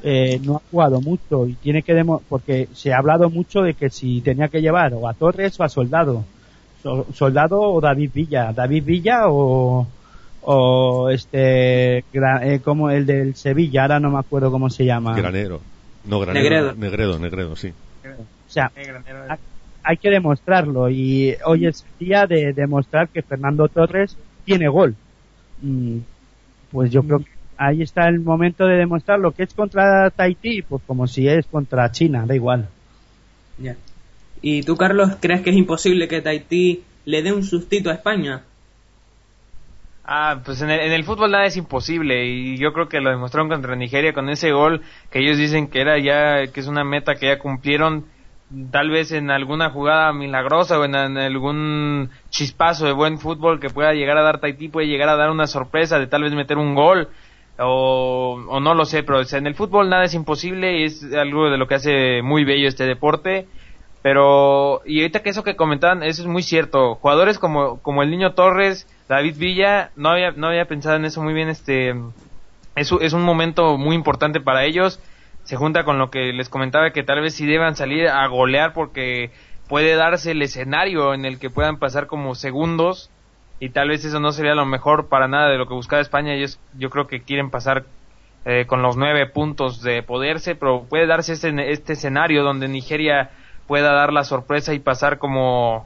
eh, no ha jugado mucho y tiene que demo porque se ha hablado mucho de que si tenía que llevar o a Torres o a Soldado. So Soldado o David Villa. David Villa o, o este, eh, como el del Sevilla, ahora no me acuerdo cómo se llama. Granero. No, Granero. Negredo. Negredo, Negredo, sí. O sea, hay que demostrarlo y hoy es el día de demostrar que Fernando Torres tiene gol. Mm, Pues yo creo que ahí está el momento de demostrar lo que es contra Tahití, pues como si es contra China, da igual. Ya. ¿Y tú, Carlos, crees que es imposible que Tahití le dé un sustito a España? Ah, pues en el, en el, fútbol nada es imposible y yo creo que lo demostraron contra Nigeria con ese gol que ellos dicen que era ya, que es una meta que ya cumplieron tal vez en alguna jugada milagrosa o en, en, algún chispazo de buen fútbol que pueda llegar a dar Tahití, puede llegar a dar una sorpresa de tal vez meter un gol o, o no lo sé, pero en el fútbol nada es imposible y es algo de lo que hace muy bello este deporte. Pero, y ahorita que eso que comentaban, eso es muy cierto. Jugadores como, como el niño Torres, David Villa, no había, no había pensado en eso muy bien, este, es, es un momento muy importante para ellos se junta con lo que les comentaba que tal vez sí deban salir a golear porque puede darse el escenario en el que puedan pasar como segundos y tal vez eso no sería lo mejor para nada de lo que buscaba España. Ellos yo creo que quieren pasar eh, con los nueve puntos de poderse, pero puede darse este, este escenario donde Nigeria pueda dar la sorpresa y pasar como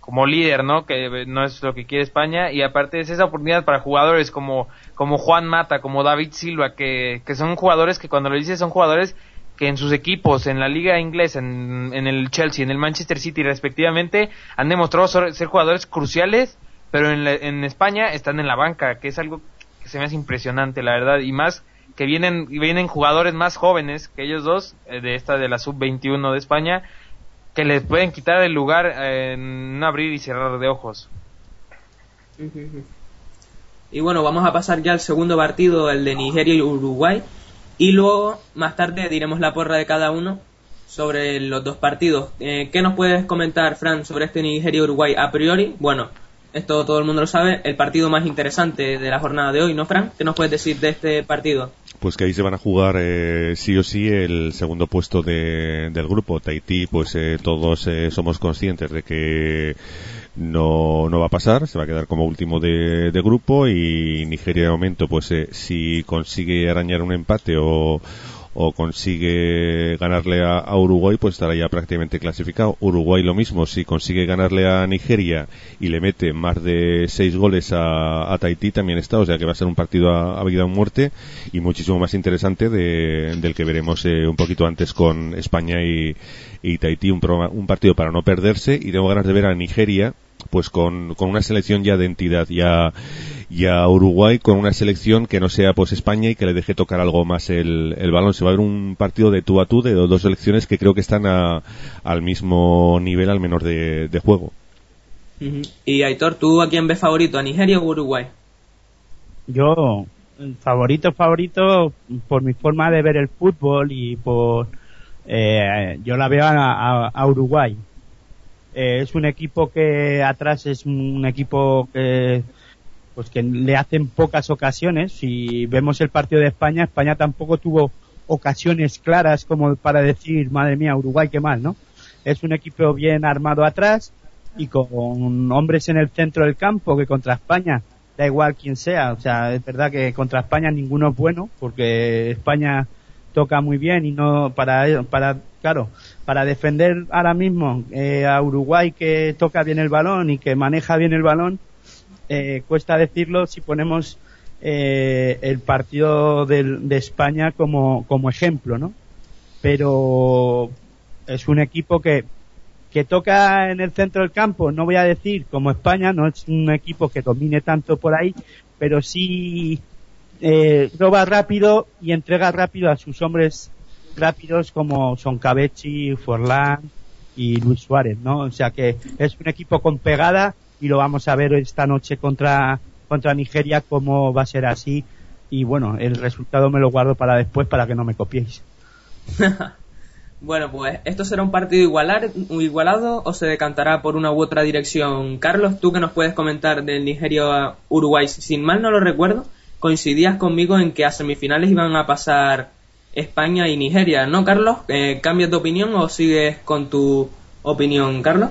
como líder, ¿no? Que no es lo que quiere España y aparte es esa oportunidad para jugadores como como Juan Mata, como David Silva, que, que son jugadores que cuando lo dices son jugadores que en sus equipos, en la liga inglesa, en, en el Chelsea, en el Manchester City respectivamente, han demostrado ser, ser jugadores cruciales, pero en, la, en España están en la banca, que es algo que se me hace impresionante, la verdad, y más que vienen vienen jugadores más jóvenes que ellos dos, eh, de esta de la sub-21 de España, que les pueden quitar el lugar en un abrir y cerrar de ojos. Y bueno, vamos a pasar ya al segundo partido, el de Nigeria y Uruguay. Y luego, más tarde, diremos la porra de cada uno sobre los dos partidos. Eh, ¿Qué nos puedes comentar, Fran, sobre este Nigeria-Uruguay a priori? Bueno, esto todo el mundo lo sabe, el partido más interesante de la jornada de hoy, ¿no, Fran? ¿Qué nos puedes decir de este partido? Pues que ahí se van a jugar eh, sí o sí el segundo puesto de, del grupo. Tahití, pues eh, todos eh, somos conscientes de que no, no va a pasar, se va a quedar como último de, de grupo y Nigeria de momento, pues eh, si consigue arañar un empate o, o consigue ganarle a, Uruguay, pues estará ya prácticamente clasificado. Uruguay lo mismo, si consigue ganarle a Nigeria y le mete más de seis goles a, a Tahití, también está, o sea que va a ser un partido a, vida o muerte y muchísimo más interesante de, del que veremos eh, un poquito antes con España y, y Tahití, un, un partido para no perderse y tengo ganas de ver a Nigeria pues con, con una selección ya de entidad, ya y a Uruguay con una selección que no sea pues España y que le deje tocar algo más el, el balón. Se va a ver un partido de tú a tú de dos selecciones que creo que están a, al mismo nivel, al menos de, de juego. Uh -huh. Y Aitor, ¿tú a quién ves favorito? ¿A Nigeria o Uruguay? Yo, favorito, favorito, por mi forma de ver el fútbol y por. Eh, yo la veo a, a, a Uruguay. Eh, es un equipo que atrás es un equipo que pues que le hacen pocas ocasiones. Si vemos el partido de España, España tampoco tuvo ocasiones claras como para decir, madre mía, Uruguay, qué mal, ¿no? Es un equipo bien armado atrás y con hombres en el centro del campo que contra España, da igual quién sea, o sea, es verdad que contra España ninguno es bueno porque España toca muy bien y no para para claro para defender ahora mismo eh, a Uruguay que toca bien el balón y que maneja bien el balón eh, cuesta decirlo si ponemos eh, el partido de, de España como, como ejemplo, ¿no? Pero es un equipo que, que toca en el centro del campo, no voy a decir como España, no es un equipo que domine tanto por ahí, pero sí eh, roba rápido y entrega rápido a sus hombres rápidos como son Cabechi, Forlán y Luis Suárez, ¿no? O sea que es un equipo con pegada y lo vamos a ver esta noche contra, contra Nigeria cómo va a ser así y bueno, el resultado me lo guardo para después para que no me copiéis. bueno, pues esto será un partido igualar, igualado o se decantará por una u otra dirección. Carlos, tú que nos puedes comentar del Nigeria-Uruguay, sin mal no lo recuerdo, coincidías conmigo en que a semifinales iban a pasar España y Nigeria, ¿no, Carlos? Eh, ¿Cambias de opinión o sigues con tu opinión, Carlos?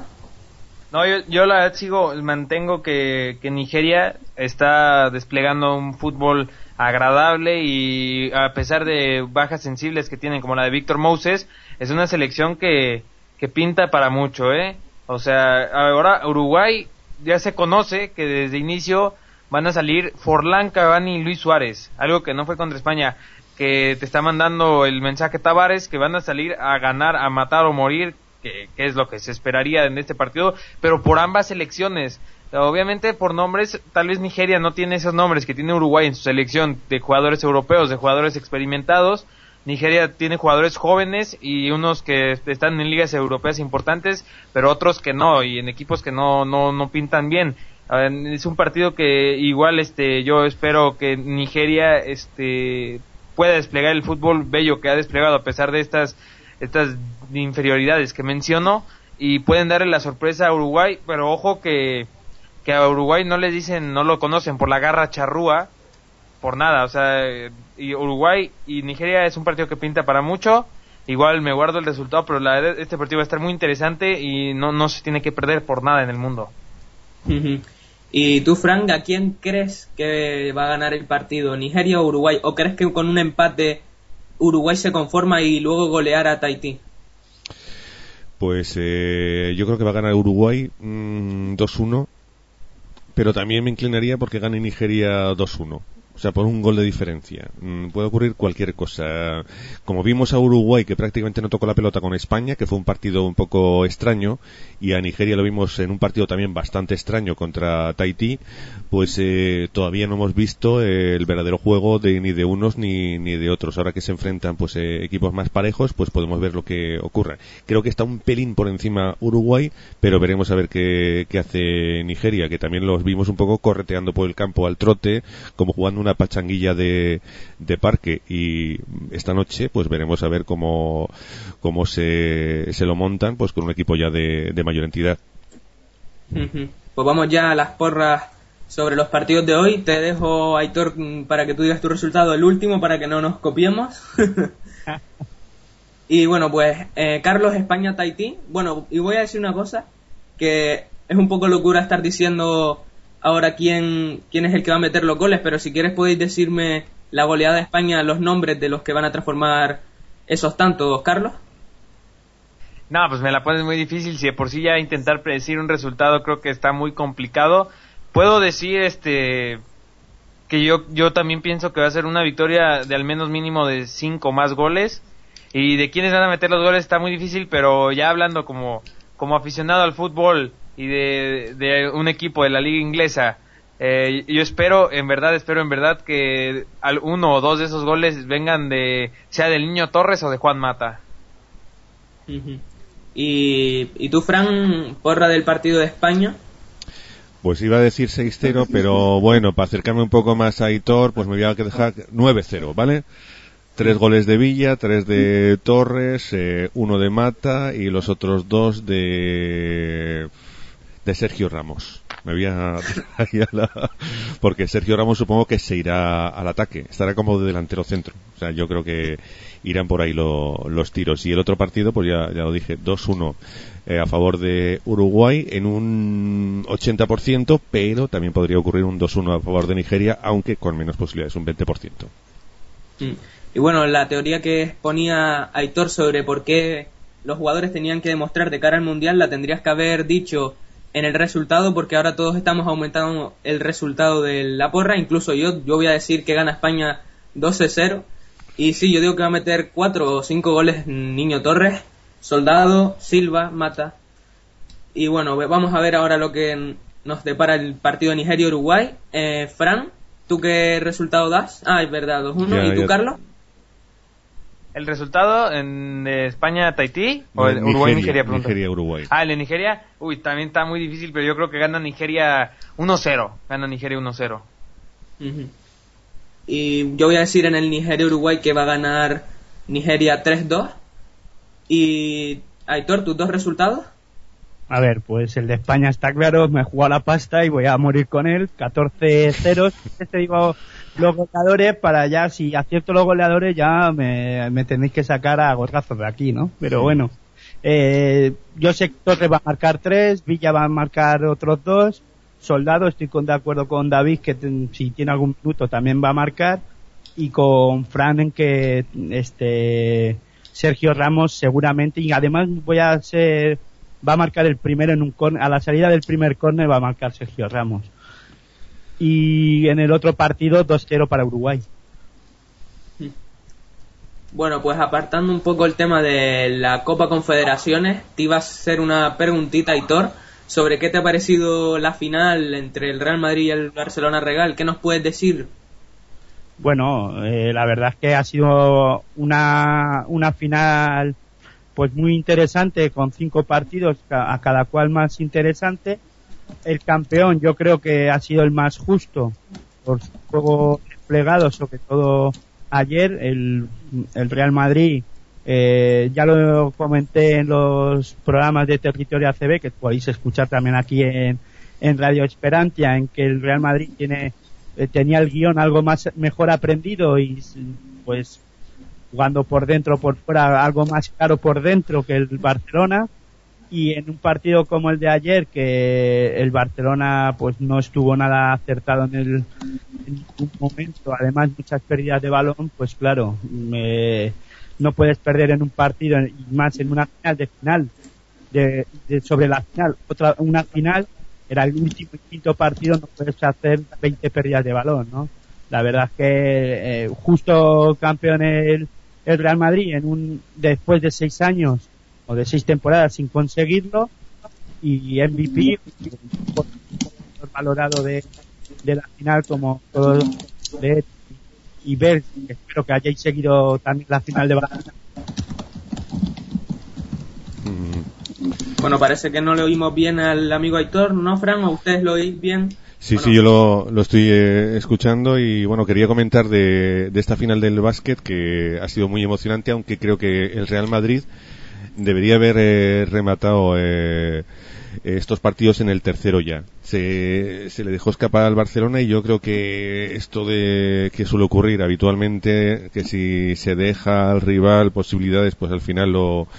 No, yo, la verdad sigo, mantengo que, que, Nigeria está desplegando un fútbol agradable y a pesar de bajas sensibles que tienen como la de Víctor Moses, es una selección que, que pinta para mucho, ¿eh? O sea, ahora Uruguay ya se conoce que desde inicio van a salir Forlán, Cavani y Luis Suárez, algo que no fue contra España que te está mandando el mensaje Tavares que van a salir a ganar, a matar o morir, que, es lo que se esperaría en este partido, pero por ambas selecciones. Obviamente por nombres, tal vez Nigeria no tiene esos nombres que tiene Uruguay en su selección de jugadores europeos, de jugadores experimentados. Nigeria tiene jugadores jóvenes y unos que están en ligas europeas importantes, pero otros que no y en equipos que no no no pintan bien. Es un partido que igual este yo espero que Nigeria este pueda desplegar el fútbol bello que ha desplegado a pesar de estas, estas inferioridades que menciono y pueden darle la sorpresa a Uruguay, pero ojo que, que a Uruguay no le dicen, no lo conocen por la garra charrúa, por nada, o sea, y Uruguay y Nigeria es un partido que pinta para mucho, igual me guardo el resultado, pero la, este partido va a estar muy interesante y no, no se tiene que perder por nada en el mundo. ¿Y tú, Frank, a quién crees que va a ganar el partido? ¿Nigeria o Uruguay? ¿O crees que con un empate Uruguay se conforma y luego golear a Tahití? Pues eh, yo creo que va a ganar Uruguay 2-1, mm, pero también me inclinaría porque gane Nigeria 2-1. O sea, por un gol de diferencia. Mm, puede ocurrir cualquier cosa. Como vimos a Uruguay, que prácticamente no tocó la pelota con España, que fue un partido un poco extraño, y a Nigeria lo vimos en un partido también bastante extraño contra Tahití, pues eh, todavía no hemos visto el verdadero juego de, ni de unos ni, ni de otros. Ahora que se enfrentan pues eh, equipos más parejos, pues podemos ver lo que ocurre. Creo que está un pelín por encima Uruguay, pero veremos a ver qué, qué hace Nigeria, que también los vimos un poco correteando por el campo al trote, como jugando una pachanguilla de, de parque y esta noche pues veremos a ver cómo, cómo se, se lo montan pues con un equipo ya de, de mayor entidad. Pues vamos ya a las porras sobre los partidos de hoy. Te dejo, Aitor, para que tú digas tu resultado, el último, para que no nos copiemos. y bueno, pues eh, Carlos, España, Tahití. Bueno, y voy a decir una cosa, que es un poco locura estar diciendo ahora quién, quién es el que va a meter los goles, pero si quieres podéis decirme la goleada de España, los nombres de los que van a transformar esos tantos, Carlos. No, pues me la pones muy difícil. Si de por sí ya intentar predecir un resultado creo que está muy complicado. Puedo decir este que yo, yo también pienso que va a ser una victoria de al menos mínimo de cinco más goles. Y de quiénes van a meter los goles está muy difícil, pero ya hablando como, como aficionado al fútbol y de, un equipo de la liga inglesa. Eh, yo espero, en verdad, espero en verdad que uno o dos de esos goles vengan de, sea del niño Torres o de Juan Mata. y, ¿Y tú, Fran, porra del partido de España? Pues iba a decir 6-0, pero bueno, para acercarme un poco más a Hitor, pues me voy a dejar 9-0, ¿vale? Tres goles de Villa, tres de Torres, eh, uno de Mata y los otros dos de de Sergio Ramos. Me voy a, porque Sergio Ramos supongo que se irá al ataque, estará como de delantero centro. O sea, yo creo que irán por ahí los tiros. Y el otro partido, pues ya, ya lo dije, 2-1 eh, a favor de Uruguay en un 80%, pero también podría ocurrir un 2-1 a favor de Nigeria, aunque con menos posibilidades, un 20%. Mm. Y bueno, la teoría que exponía Aitor sobre por qué los jugadores tenían que demostrar de cara al Mundial la tendrías que haber dicho en el resultado porque ahora todos estamos aumentando el resultado de la porra, incluso yo, yo voy a decir que gana España 12-0 y sí, yo digo que va a meter 4 o 5 goles Niño Torres, Soldado, Silva, Mata y bueno, vamos a ver ahora lo que nos depara el partido de Nigeria-Uruguay. Eh, Fran, ¿Tú qué resultado das? Ah, es verdad, 2-1. Ya, ¿Y tú. Carlos? ¿El resultado en de España-Tahití? ¿O Uruguay-Nigeria? pregunta? Nigeria-Uruguay. Ah, el de Nigeria. Uy, también está muy difícil, pero yo creo que gana Nigeria 1-0. Gana Nigeria 1-0. Ujú. Y yo voy a decir en el Nigeria-Uruguay que va a ganar Nigeria 3-2. Y Aitor, ¿tus dos resultados? A ver, pues el de España está claro, me he jugado la pasta y voy a morir con él. 14 ceros. Te digo los goleadores para ya, si acierto los goleadores, ya me, me tenéis que sacar a gorrazos de aquí, ¿no? Pero bueno, eh, yo sé que Torres va a marcar tres, Villa va a marcar otros dos, Soldado, estoy con, de acuerdo con David que ten- si tiene algún minuto también va a marcar y con Fran en que este Sergio Ramos seguramente y además voy a ser va a marcar el primero en un córner, a la salida del primer córner va a marcar Sergio Ramos. Y en el otro partido 2-0 para Uruguay. Bueno, pues apartando un poco el tema de la Copa Confederaciones, te iba a hacer una preguntita, Aitor, sobre qué te ha parecido la final entre el Real Madrid y el Barcelona Regal. ¿Qué nos puedes decir? Bueno, eh, la verdad es que ha sido una, una final pues muy interesante con cinco partidos a cada cual más interesante. El campeón yo creo que ha sido el más justo por su juego desplegado, sobre todo ayer el, el Real Madrid. eh, ya lo comenté en los programas de Territorio ACB que podéis escuchar también aquí en, en Radio Esperantia, en que el Real Madrid tiene eh, tenía el guion algo más mejor aprendido y pues jugando por dentro por fuera algo más claro por dentro que el Barcelona y en un partido como el de ayer que el Barcelona pues no estuvo nada acertado en el en ningún momento además muchas pérdidas de balón pues claro me- no puedes perder en un partido y más en una final de final de, de- sobre la final. Otra una final era el último y quinto partido no puedes hacer 20 pérdidas de balón no la verdad es que eh, justo campeón el, el Real Madrid en un después de seis años o de seis temporadas sin conseguirlo y MVP valorado de, de la final como todo de y ver espero que hayáis seguido también la final de Barcelona Mm. Bueno, parece que no le oímos bien al amigo Aitor, ¿no, Fran? ¿O ustedes lo oís bien? Sí, Bueno, sí, yo lo, lo estoy eh, escuchando y bueno, quería comentar de, de esta final del básquet que ha sido muy emocionante, aunque creo que el Real Madrid debería haber eh, rematado eh, estos partidos en el tercero ya. Se, se le dejó escapar al Barcelona y yo creo que esto de que suele ocurrir habitualmente, que si se deja al rival posibilidades, pues al final lo,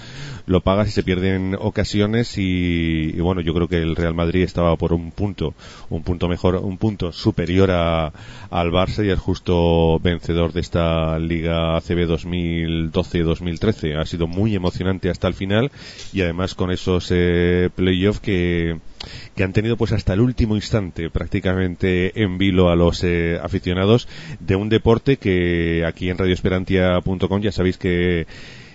lo pagas y se pierden ocasiones y, y bueno, yo creo que el Real Madrid estaba por un punto, un punto mejor, un punto superior a, al Barça y el justo vencedor de esta Liga ACB 2012-2013. Ha sido muy emocionante hasta el final y además con esos eh, playoffs que, que han tenido pues hasta el último instante prácticamente en vilo a los eh, aficionados de un deporte que aquí en radioesperantia.com ya sabéis que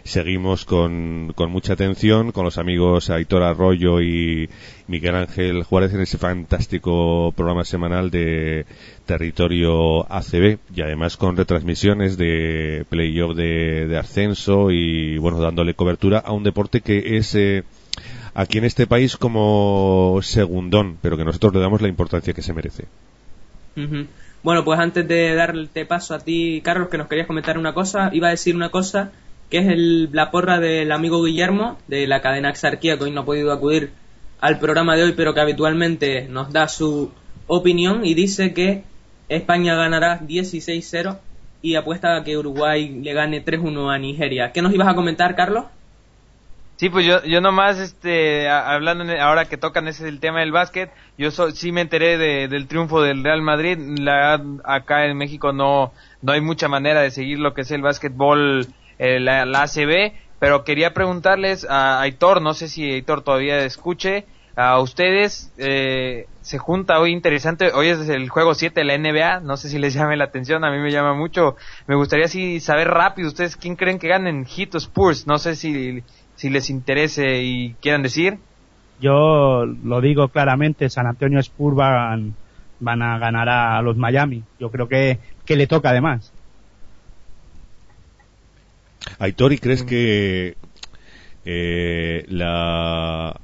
seguimos con, con mucha atención con los amigos Aitor Arroyo y Miguel Ángel Juárez en ese fantástico programa semanal de territorio ACB y además con retransmisiones de playoff de, de ascenso y bueno dándole cobertura a un deporte que es eh, aquí en este país como segundón pero que nosotros le damos la importancia que se merece. Bueno, pues antes de darte paso a ti, Carlos, que nos querías comentar una cosa, iba a decir una cosa, que es el, la porra del amigo Guillermo, de la cadena Exarquía, que hoy no ha podido acudir al programa de hoy, pero que habitualmente nos da su opinión y dice que España ganará 16-0 y apuesta a que Uruguay le gane 3-1 a Nigeria. ¿Qué nos ibas a comentar, Carlos? Sí, pues yo, yo nomás, este, hablando ahora que tocan ese el tema del básquet, yo so- sí me enteré de- del triunfo del Real Madrid. La, acá en México no, no hay mucha manera de seguir lo que es el básquetbol, eh, la, la ACB, pero quería preguntarles a Aitor, no sé si Aitor todavía escuche, a ustedes, eh, se junta hoy interesante, hoy es el juego 7 de la NBA, no sé si les llame la atención, a mí me llama mucho, me gustaría así saber rápido, ustedes quién creen que ganen, Heat o Spurs, no sé si, si les interese y quieran decir. yo lo digo claramente San Antonio Spurs va a, van a ganar a los Miami. Yo creo que, que le toca además. Aitor, ¿y crees que eh, la,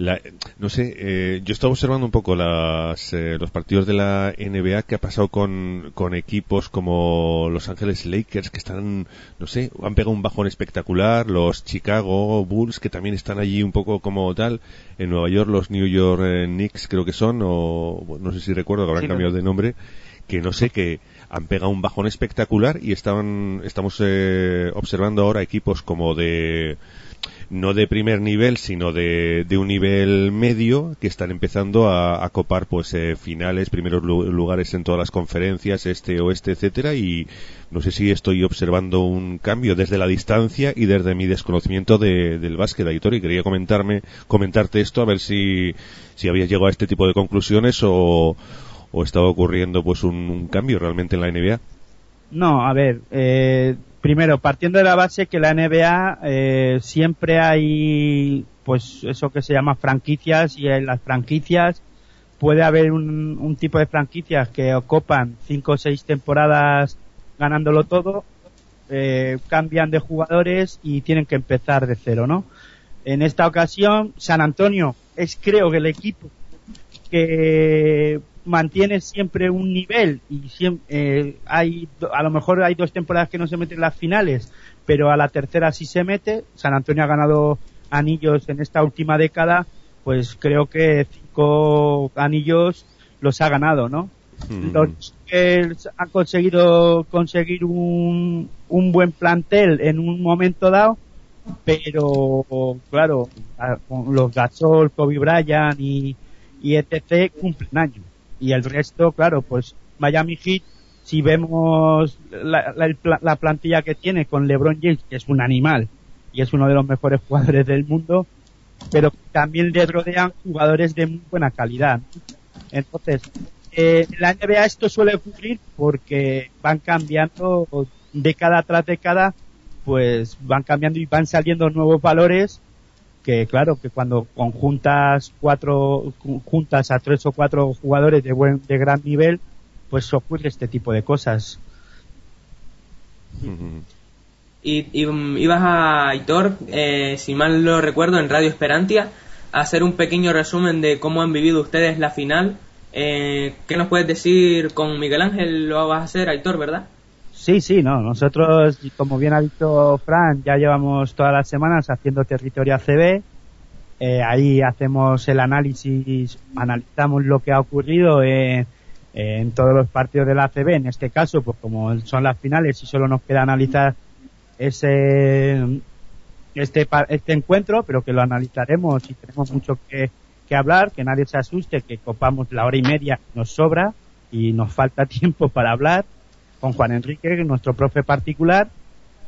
la, no sé, eh, yo estaba observando un poco las, eh, los partidos de la NBA que ha pasado con, con equipos como Los Ángeles Lakers que están, no sé, han pegado un bajón espectacular, los Chicago Bulls que también están allí un poco como tal, en Nueva York los New York eh, Knicks creo que son, o no sé si recuerdo que habrán Sí, no. cambiado de nombre, que no sé, que han pegado un bajón espectacular y estaban, estamos eh, observando ahora equipos como de, no de primer nivel, sino de, de un nivel medio que están empezando a, a copar pues eh, finales, primeros lu- lugares en todas las conferencias, este, oeste, etcétera y no sé si estoy observando un cambio desde la distancia y desde mi desconocimiento de- del básquet, Aitor, y quería comentarme, comentarte esto a ver si, si habías llegado a este tipo de conclusiones o, o estaba ocurriendo pues un, un cambio realmente en la NBA. No, a ver, eh, primero, partiendo de la base que la NBA eh, siempre hay, pues eso que se llama franquicias y en las franquicias puede haber un, tipo de franquicias que ocupan cinco o seis temporadas ganándolo todo, eh, cambian de jugadores y tienen que empezar de cero, ¿no? En esta ocasión, San Antonio es creo que el equipo que mantiene siempre un nivel y siempre, eh, hay a lo mejor hay dos temporadas que no se meten en las finales pero a la tercera sí se mete. San Antonio ha ganado anillos en esta última década pues creo que cinco anillos los ha ganado no los que han conseguido conseguir un, un buen plantel en un momento dado pero claro con los Gasol, Kobe Bryant y, y etc cumplen años y el resto claro pues Miami Heat si vemos la, la- la plantilla que tiene con LeBron James que es un animal y es uno de los mejores jugadores del mundo pero también le rodean jugadores de muy buena calidad. Entonces eh, la NBA esto suele ocurrir porque van cambiando década tras década pues van cambiando y van saliendo nuevos valores que claro que cuando conjuntas cuatro juntas a tres o cuatro jugadores de buen de gran nivel pues ocurre este tipo de cosas Y, y, mm, ibas a Aitor, eh, si mal lo recuerdo, en Radio Esperantia, a hacer un pequeño resumen de cómo han vivido ustedes la final. Eh, ¿Qué nos puedes decir con Miguel Ángel? Lo vas a hacer, Aitor, ¿verdad? Sí, sí, no. Nosotros, como bien ha dicho Fran, ya llevamos todas las semanas haciendo territorio ACB. Eh, ahí hacemos el análisis, analizamos lo que ha ocurrido en, en todos los partidos de la ACB. En este caso, pues como son las finales y solo nos queda analizar ese este este encuentro, pero que lo analizaremos y tenemos mucho que, que hablar, que nadie se asuste, que copamos la hora y media, nos sobra y nos falta tiempo para hablar con Juan Enrique, nuestro profe particular,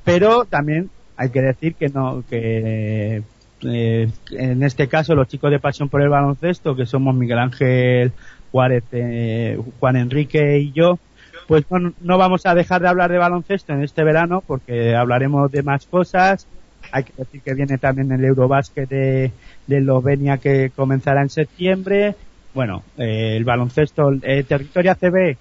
pero también hay que decir que no, que eh, en este caso los chicos de Pasión por el Baloncesto, que somos Miguel Ángel Juárez, eh, Juan Enrique y yo, pues no, no vamos a dejar de hablar de baloncesto en este verano porque hablaremos de más cosas. Hay que decir que viene también el Eurobásquet de, de Eslovenia que comenzará en septiembre. Bueno, eh, el baloncesto, el territorio ACB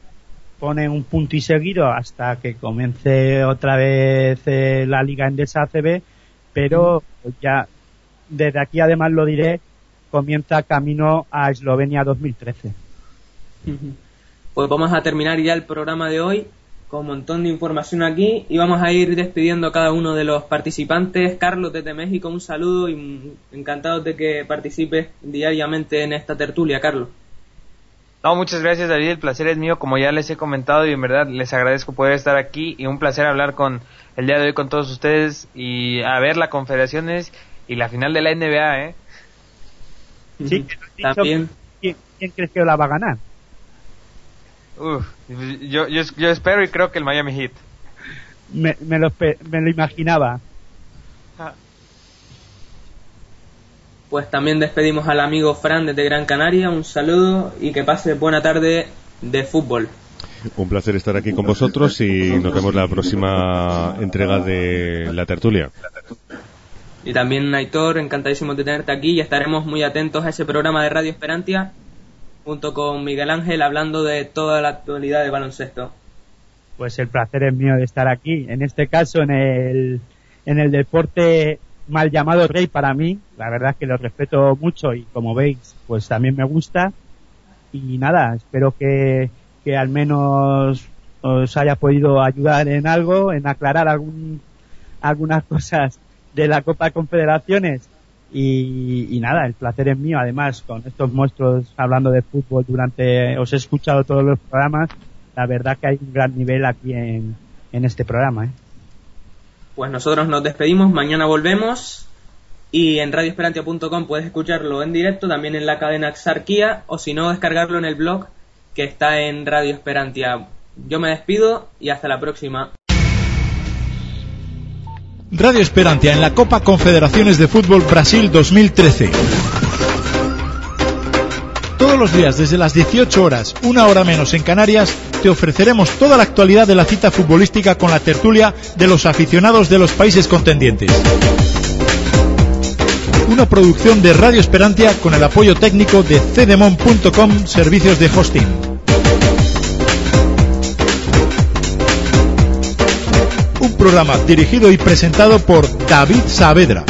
pone un punto y seguido hasta que comience otra vez eh, la Liga Endesa ACB, pero ya desde aquí además lo diré, comienza camino a Eslovenia 2013. Pues vamos a terminar ya el programa de hoy con un montón de información aquí y vamos a ir despidiendo a cada uno de los participantes. Carlos desde México, un saludo y mm, encantado de que participes diariamente en esta tertulia, Carlos. No, muchas gracias David, el placer es mío, como ya les he comentado y en verdad les agradezco poder estar aquí y un placer hablar con el día de hoy con todos ustedes y a ver la confederaciones y la final de la NBA, ¿eh? Sí, También. ¿quién, quién crees que la va a ganar? Uf, yo, yo, yo espero y creo que el Miami Heat. Me, me, lo, me lo imaginaba. Pues también despedimos al amigo Fran desde Gran Canaria, un saludo y que pase buena tarde de fútbol. Un placer estar aquí con vosotros y nos vemos la próxima entrega de la tertulia. Y también Aitor, encantadísimo de tenerte aquí y estaremos muy atentos a ese programa de Radio Esperantia junto con Miguel Ángel hablando de toda la actualidad de baloncesto. Pues el placer es mío de estar aquí, en este caso en el, en el deporte mal llamado rey para mí, la verdad es que lo respeto mucho y como veis, pues también me gusta y nada, espero que, que al menos os haya podido ayudar en algo, en aclarar algún, algunas cosas de la Copa Confederaciones y, y, nada, el placer es mío. Además, con estos monstruos hablando de fútbol durante, os he escuchado todos los programas. La verdad que hay un gran nivel aquí en, en este programa. ¿eh? Pues nosotros nos despedimos, mañana volvemos y en radioesperantia.com puedes escucharlo en directo, también en la cadena Xarquía o si no descargarlo en el blog que está en Radio Esperantia. Yo me despido y hasta la próxima. Radio Esperantia en la Copa Confederaciones de Fútbol Brasil 2013. Todos los días desde las 18 horas, una hora menos en Canarias, te ofreceremos toda la actualidad de la cita futbolística con la tertulia de los aficionados de los países contendientes. Una producción de Radio Esperantia con el apoyo técnico de cdemon.com Servicios de Hosting. Un programa dirigido y presentado por David Saavedra.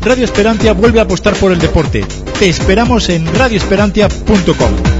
Radio Esperantia vuelve a apostar por el deporte. Te esperamos en radioesperantia.com.